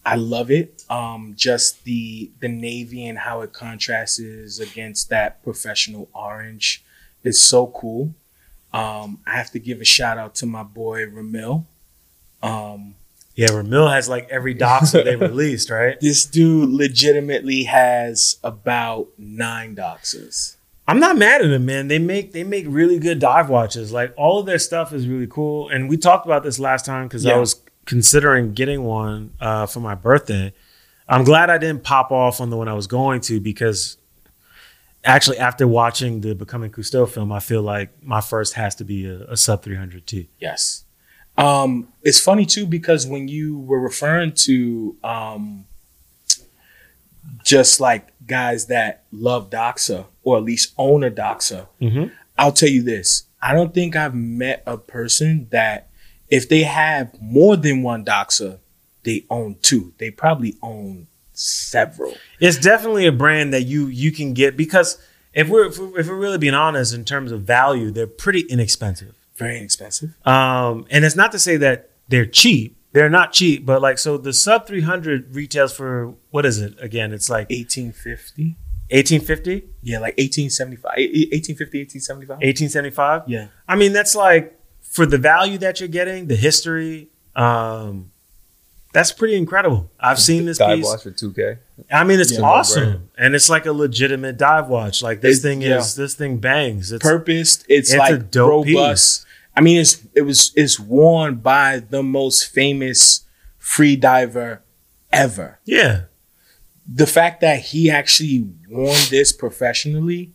I love it. Um, just the the navy and how it contrasts against that professional orange is so cool. Um, I have to give a shout out to my boy Ramil. Um, Yeah, Ramil has like every doxa they released, right? this dude legitimately has about nine Doxas. I'm not mad at them, man. They make they make really good dive watches. Like all of their stuff is really cool. And we talked about this last time because I was considering getting one uh, for my birthday. I'm glad I didn't pop off on the one I was going to because actually after watching the Becoming Cousteau film, I feel like my first has to be a, a sub 300T. Yes. Um, it's funny too because when you were referring to um, just like guys that love Doxa or at least own a Doxa, Mm-hmm. I'll tell you this. I don't think I've met a person that if they have more than one Doxa, they own two. They probably own several. It's definitely a brand that you you can get because if we're if we're, if we're really being honest in terms of value, they're pretty inexpensive. Very inexpensive. Um, and it's not to say that they're cheap. They're not cheap, but like so the sub 300 retails for what is it? Again, it's like 1850. 1850, Yeah, like 1875. 1850, 1875. 1875. Yeah. I mean, that's like for the value that you're getting, the history, um, that's pretty incredible. I've seen this Dive piece. watch for 2K. I mean, it's Yeah, awesome, and it's like a legitimate dive watch. Like this It- thing yeah. is this thing bangs. It's purposed. It's, it's a like dope robust. I mean, it's it was it's worn by the most famous free diver ever. yeah, The fact that he actually worn this professionally,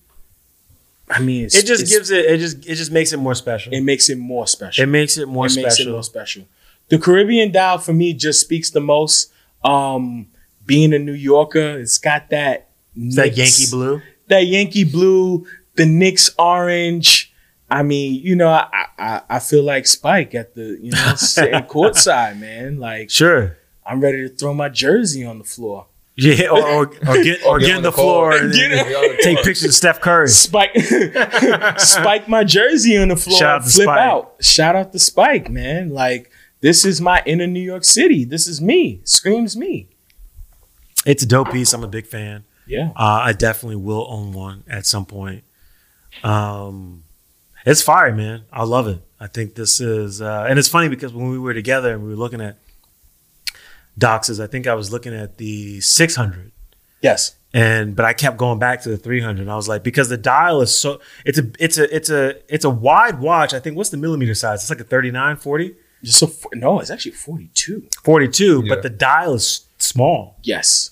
I mean, it's, it just gives it. It just it just makes it more special. it makes it more special. It makes it more it special. makes it more special. The Caribbean dial for me just speaks the most. Um, being a New Yorker, it's got that It's that Yankee blue. that Yankee blue, the Knicks orange. I mean, you know, I I, I feel like Spike at the you know sitting courtside, man. Like Sure. I'm ready to throw my jersey on the floor. Yeah, or or, or get or Or get get on the the floor and Get then it. take pictures of Steph Curry. Spike, spike my jersey on the floor. Shout out and to flip Spike. out. Shout out to Spike, man. Like this is my inner New York City. This is me. Screams me. It's a dope piece. I'm a big fan. Yeah. Uh, I definitely will own one at some point. Um, it's fire, man. I love it. I think this is, uh, and it's funny because when we were together and we were looking at Doxas, I think I was looking at the 600, Yes. and but I kept going back to the 300. And I was like, because the dial is so, it's a, it's a, it's a, it's a wide watch. I think what's the millimeter size? It's like a 39, 40, Just a no. It's actually 42. 42, Yeah. but the dial is small. Yes.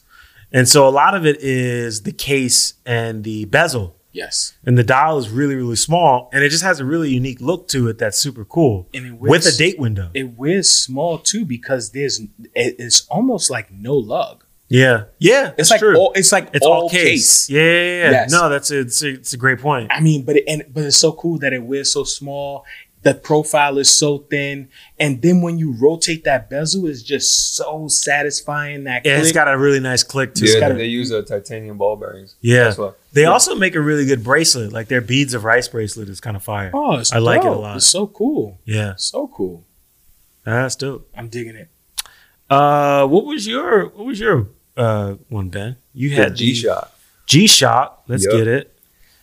And so a lot of it is the case and the bezel. Yes. And the dial is really, really small. And it just has a really unique look to it that's super cool. And it With a date window. It wears small too because there's it's almost like no lug. yeah. Yeah. It's that's like true. all, it's like it's all, all case. case. Yeah, yeah, yeah. Yes. No, that's a, it's a, it's a great point. I mean, but it, and but it's so cool that it wears so small. The profile is so thin, and then when you rotate that bezel, it's just so satisfying. That Yeah, it's click. got a really nice click too. Yeah, it. gotta- they use uh, titanium ball bearings. Yeah. That's. They Yeah. also make a really good bracelet. Like their beads of rice bracelet is kind of fire. oh, it's I like it a lot. It's so cool, Yeah. so cool. That's dope. I'm digging it. Uh, what was your what was your uh one, Ben? You had G Shock. G Shock. Let's Yup. get it.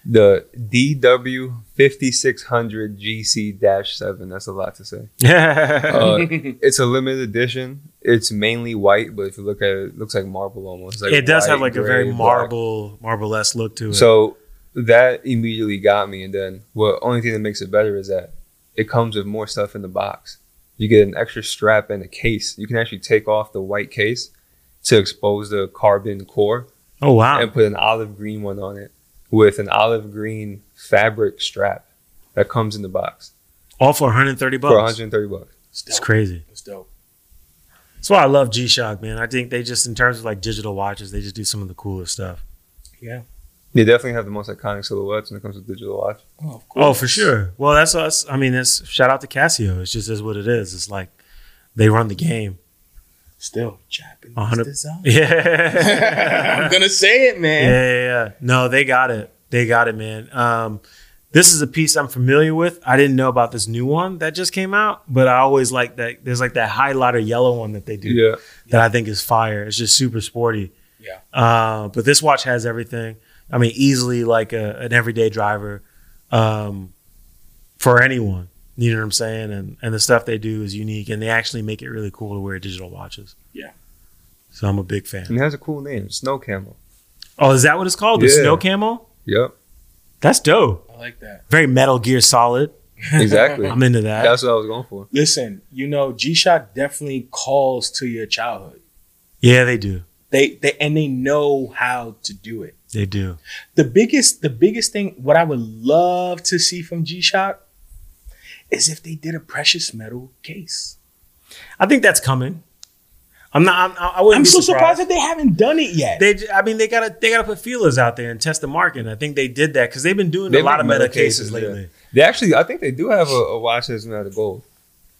The DW 5600 GC 7. That's a lot to say. Uh, it's a limited edition. It's mainly white, but if you look at it, it looks like marble almost. Like it does have white, like a very gray, marble marble-esque look to it. So that immediately got me. And then what only thing that makes it better is that it comes with more stuff in the box. You get an extra strap and a case. You can actually take off the white case, to expose the carbon core Oh wow. and put an olive green one on it with an olive green fabric strap that comes in the box All for 130 bucks. for 130 bucks. It's crazy. It's dope. That's why I love G Shock, man. I think they just, in terms of like digital watches, they just do some of the coolest stuff. Yeah. They definitely have the most iconic silhouettes when it comes to digital watch. Oh, of Oh, for sure. Well, that's us. I mean, that's shout out to Casio. It's just is what it is. It's like they run the game. Still Japanese A hundred- design. Yeah. I'm gonna say it, man. yeah, yeah. No, they got it. They got it, man. Um, this is a piece I'm familiar with. I didn't know about this new one that just came out, but I always like that. There's like that highlighter yellow one that they do Yeah. that I think is fire. It's just super sporty. Yeah. Uh, but this watch has everything. I mean, easily like a, an everyday driver um, for anyone. You know what I'm saying? And and the stuff they do is unique, and they actually make it really cool to wear digital watches. Yeah. So I'm a big fan. And it has a cool name, Snow Camel. Oh, is that what it's called? The Yeah. snow Camel? Yep. That's dope. I like that. Very Metal Gear Solid. Exactly. I'm into that. That's what I was going for. Listen, you know, G Shock definitely calls to your childhood. yeah, they do. They they and they know how to do it. They do. The biggest the biggest thing what I would love to see from G Shock is if they did a precious metal case. I think that's coming. I'm not. I'm, I wouldn't. I'm be so surprised that they haven't done it yet. They, j- I mean, they gotta, they gotta put feelers out there and test the market. And I think they did that because they've been doing They a lot of make meta meta cases, cases, yeah. lately. They actually, I think they do have a, a watch that's made out of gold.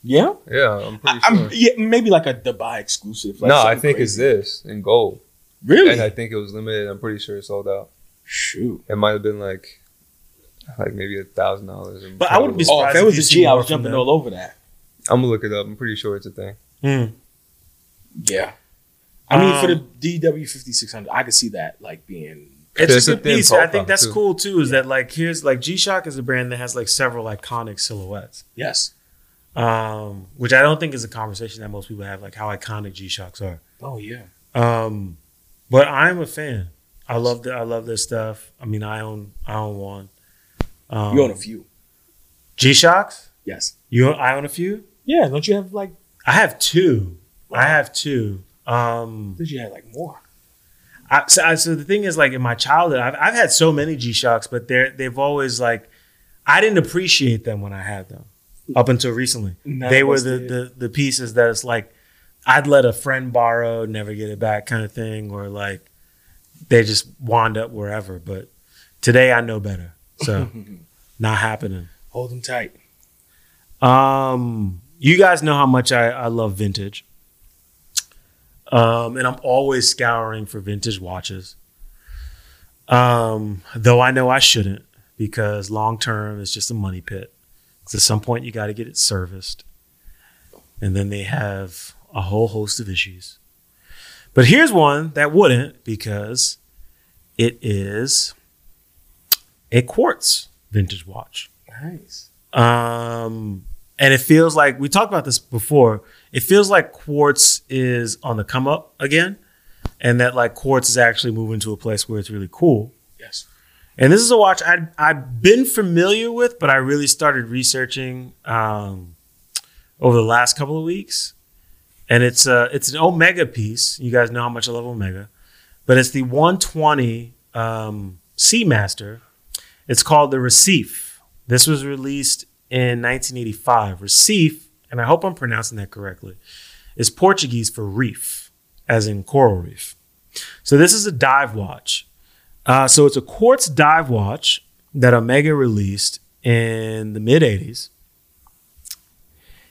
yeah, Yeah, I'm pretty I, sure. am yeah, maybe like a Dubai exclusive. Like no, I something think it's this in gold. Really? And I think it was limited. I'm pretty sure it sold out. Shoot. It might have been like, like maybe a thousand dollars. But I wouldn't be Oh, if surprised it was you a see G, I more was jumping them. all over that. I'm gonna look it up. I'm pretty sure it's a thing. Hmm. Yeah. I mean, for Um, the DW fifty six hundred, I could see that like being. It's It's a a good thin piece. I think that's too. cool too. Is that like here's like G Shock is a brand that has like several iconic silhouettes, Yes. um, which I don't think is a conversation that most people have. Like how iconic G Shocks are. Oh yeah. Um, but I'm a fan. I love the, I love their stuff. I mean, I own I own one. Um, You own a few. G Shocks. Yes. You own, I own a few. Yeah. Don't you have like? I have two. I have two. Um, Did you have like more? I, so, I, so the thing is, like in my childhood, I've, I've had so many G Shocks, but they're they've always like I didn't appreciate them when I had them up until recently. None they were the, the the pieces that it's like I'd let a friend borrow, never get it back, kind of thing, or like they just wound up wherever. But today I know better, so not happening. Hold them tight. Um, you guys know how much I, I love vintage. Um, and I'm always scouring for vintage watches. Um, though I know I shouldn't because long term it's just a money pit. Because at some point you got to get it serviced, and then they have a whole host of issues. But here's one that wouldn't because it is a quartz vintage watch. Nice. Um, and it feels like we talked about this before. It feels like quartz is on the come up again, and that like quartz is actually moving to a place where it's really cool. Yes. And this is a watch I'd, I've been familiar with, but I really started researching um, over the last couple of weeks. And it's a, it's an Omega piece. You guys know how much I love Omega, but it's the 120 um, Seamaster. It's called the Recife. This was released in 1985. Recife, and I hope I'm pronouncing that correctly, is Portuguese for reef, as in coral reef. So this is a dive watch. Uh, so it's a quartz dive watch that Omega released in the mid 80s.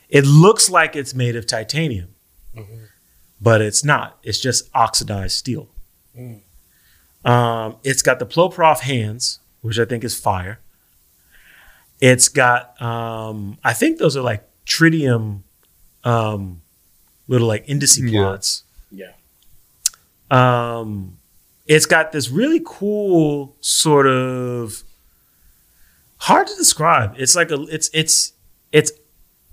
It looks like it's made of titanium, but it's not. It's just oxidized steel. Mm. Um, it's got the Ploprof hands, which I think is fire. It's got, um, I think those are like tritium, um, little like indice Yeah. plots. Yeah. Um, it's got this really cool sort of hard to describe. It's like a it's it's it's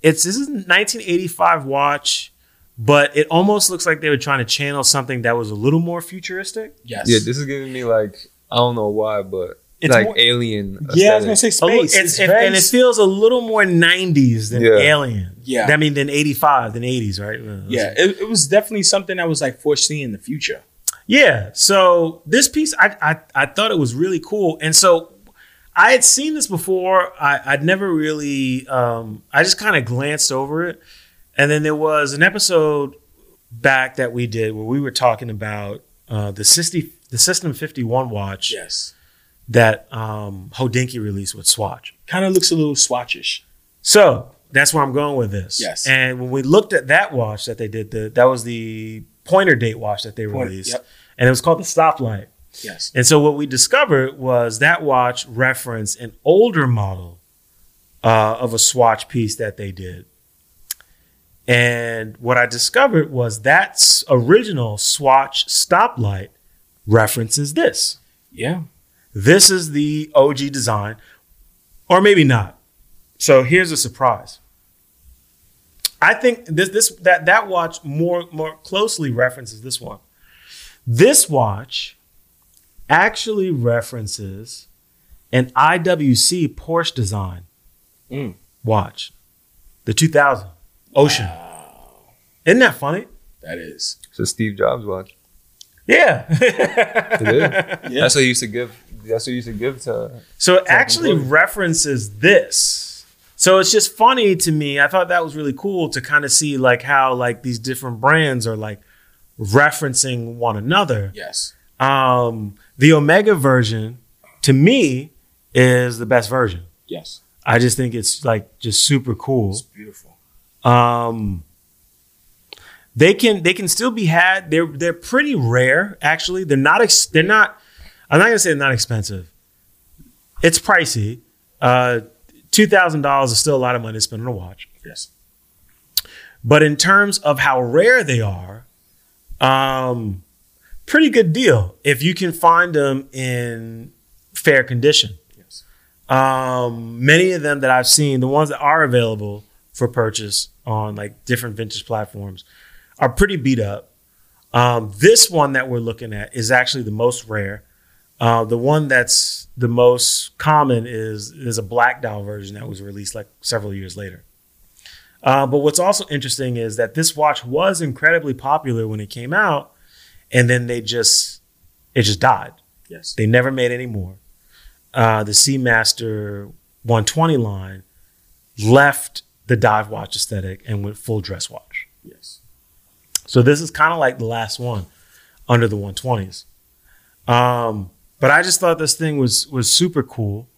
it's this is a 1985 watch, but it almost looks like they were trying to channel something that was a little more futuristic. Yes. Yeah, this is giving me like I don't know why, but It's like more- alien. yeah, I was gonna say space. it's- It's it- very and it feels a little more 90s than Yeah. Alien. Yeah. I mean, than eighty five, than eighties, right? Yeah. It, it was definitely something that was like foreseen in the future. Yeah. So this piece, I, I I thought it was really cool, and so I had seen this before. I, I'd never really, um, I just kind of glanced over it, and then there was an episode back that we did where we were talking about uh, the System the Sistem Fifty One watch Yes. That um, Hodinkee released with Swatch. Kind of looks a little swatchish. So that's where I'm going with this. Yes. And when we looked at that watch that they did, the that was the pointer date watch that they released, yep. and it was called the Stoplight. Yes. And so what we discovered was that watch referenced an older model uh, of a Swatch piece that they did. And what I discovered was that original Swatch stoplight references this. Yeah. This is the OG design, or maybe not. So here's a surprise. I think this this that that watch more more closely references this one. This watch actually references an IWC Porsche design Mm. watch, the 2000 Ocean. Isn't that funny? That is. It's a Steve Jobs watch. Yeah. Yeah. That's what you used to give. That's what he used to give to. So it actually Employee. references this. So it's just funny to me. I thought that was really cool to kind of see like how like these different brands are like referencing one another. Yes. Um, the Omega version to me is the best version. Yes. I just think it's like just super cool. It's beautiful. Um, they can they can still be had. They're they're pretty rare actually. They're not ex- they're not. I'm not gonna say they're not expensive. It's pricey. Uh, two thousand dollars is still a lot of money to spend on a watch. Yes. But in terms of how rare they are, um, pretty good deal if you can find them in fair condition. Yes. Um, many of them that I've seen, the ones that are available for purchase on like different vintage platforms, are pretty beat up. Um, this one that we're looking at is actually the most rare. Uh, the one that's the most common is is a black dial version that was released like several years later. Uh, but what's also interesting is that this watch was incredibly popular when it came out, and then they just it just died. Yes. They never made any more. Uh, the Seamaster 120 line left the dive watch aesthetic and went full dress watch. So this is kind of like the last one under the 120s. Um, but I just thought this thing was was super cool.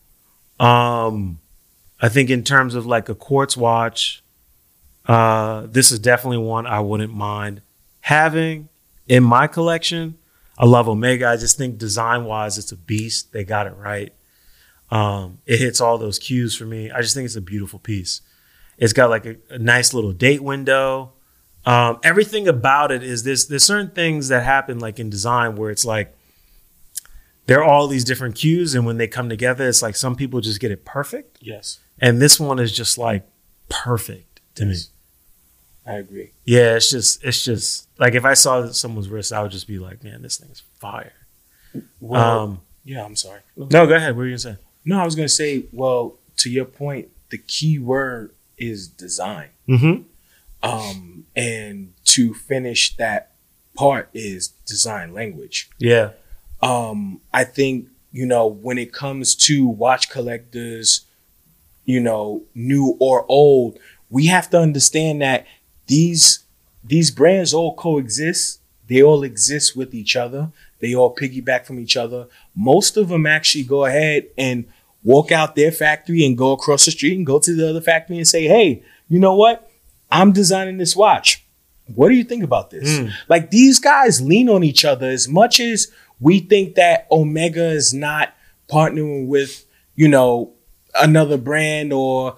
Um, I think in terms of like a quartz watch, uh, this is definitely one I wouldn't mind having in my collection. I love Omega. I just think design wise, it's a beast. They got it right. Um, it hits all those cues for me. I just think it's a beautiful piece. It's got like a, a nice little date window. Um, everything about it is this. There's certain things that happen like in design where it's like there are all these different cues, and when they come together, it's like some people just get it perfect, Yes. and this one is just like perfect to me. I agree. Yeah, it's just it's just like if I saw someone's wrist, I would just be like, man, this thing is fire. Well, um, yeah, I'm sorry. no, go ahead. What were you gonna say? No, I was gonna say, well, to your point, the key word is design. Mm-hmm. Um, and to finish that part is design language. Yeah. Um, I think, you know, when it comes to watch collectors, you know, new or old, we have to understand that these these brands all coexist. They all exist with each other. They all piggyback from each other. Most of them actually go ahead and walk out their factory and go across the street and go to the other factory and say, "Hey, you know what? I'm designing this watch. What do you think about this?" Mm. Like these guys lean on each other as much as we think that Omega is not partnering with, you know, another brand or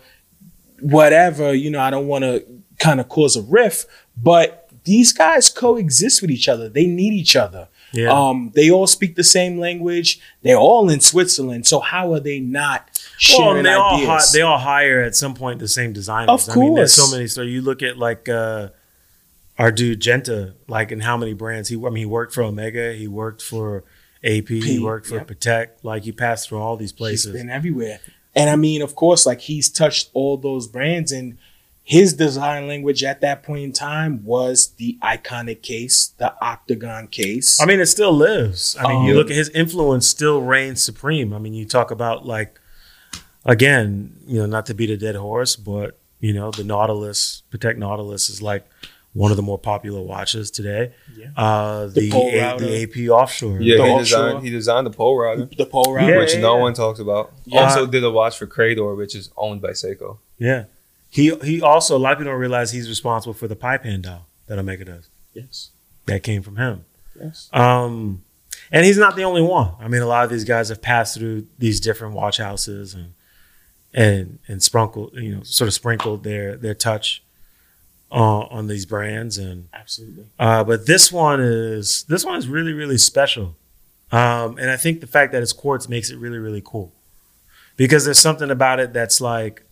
whatever, you know, I don't want to kind of cause a rift, but these guys coexist with each other. They need each other. Yeah. Um, they all speak the same language. They're all in Switzerland. So how are they not sharing and they all hi- they all hire at some point the same designers. Of I mean, there's so many. So you look at like uh, our dude Genta, like in how many brands he. I mean, he worked for Omega. He worked for AP. he worked for yep. Patek. Like he passed through all these He's places. been everywhere. And I mean, of course, like he's touched all those brands and his design language at that point in time was the iconic case, the octagon case. I mean, it still lives. I mean, you Um, look at his influence still reigns supreme. I mean, you talk about like, again, you know, not to beat a dead horse, but you know, the Nautilus, Patek Nautilus is like one of the more popular watches today. Yeah. Uh, The the A, the AP offshore. Yeah, The he offshore. designed he designed the Polerouter, the Polerouter. Yeah, which yeah, no yeah. one talks about. Yeah. Also did a watch for Credor, which is owned by Seiko. Yeah. He he also a lot of people don't realize he's responsible for the pie pan dial that Omega does. Yes. That came from him. Yes. Um, and he's not the only one. I mean, a lot of these guys have passed through these different watch houses and and and sprinkled, you know, sort of sprinkled their their touch uh, on these brands. And Absolutely. uh, but this one is this one is really really special. Um, and I think the fact that it's quartz makes it really really cool because there's something about it that's like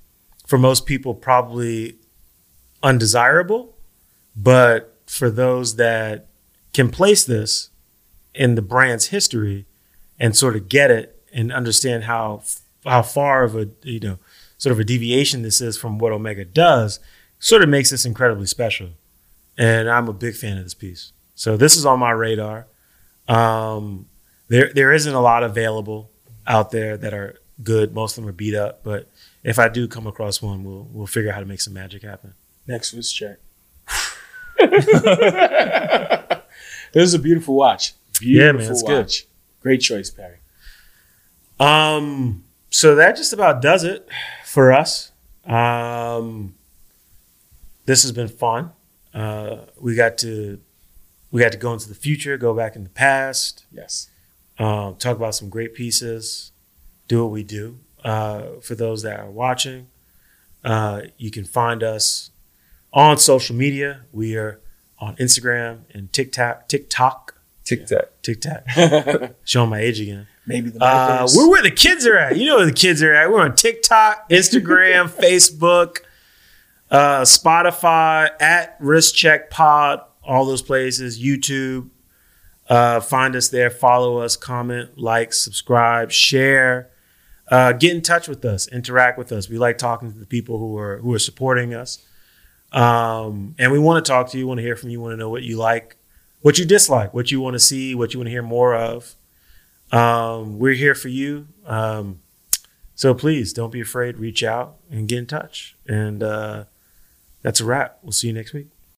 for most people probably undesirable, but for those that can place this in the brand's history and sort of get it and understand how how far of a you know sort of a deviation this is from what Omega does, sort of makes this incredibly special. And I'm a big fan of this piece. So this is on my radar. Um, there there isn't a lot available out there that are good. Most of them are beat up, but if I do come across one, we'll we'll figure out how to make some magic happen. Next was check. this is a beautiful watch. Beautiful Yeah, man, it's good. Great choice, Perry. Um, so that just about does it for us. Um, this has been fun. Uh, we got to we got to go into the future, go back in the past, Yes. um, talk about some great pieces, do what we do. Uh, for those that are watching, uh, you can find us on social media. We are on Instagram and TikTok, TikTok, Tic Tac. TikTok. Showing my age again. Maybe the Uh, we're where the kids are at. You know where the kids are at. We're on TikTok, Instagram, Facebook, uh, Spotify, at Wrist Check Pod, all those places, YouTube. Uh, find us there, follow us, comment, like, subscribe, share. Uh, get in touch with us, interact with us. We like talking to the people who are who are supporting us, um, and we want to talk to you. Want to hear from you. Want to know what you like, what you dislike, what you want to see, what you want to hear more of. Um, we're here for you. Um, so please don't be afraid. Reach out and get in touch. And uh, that's a wrap. We'll see you next week.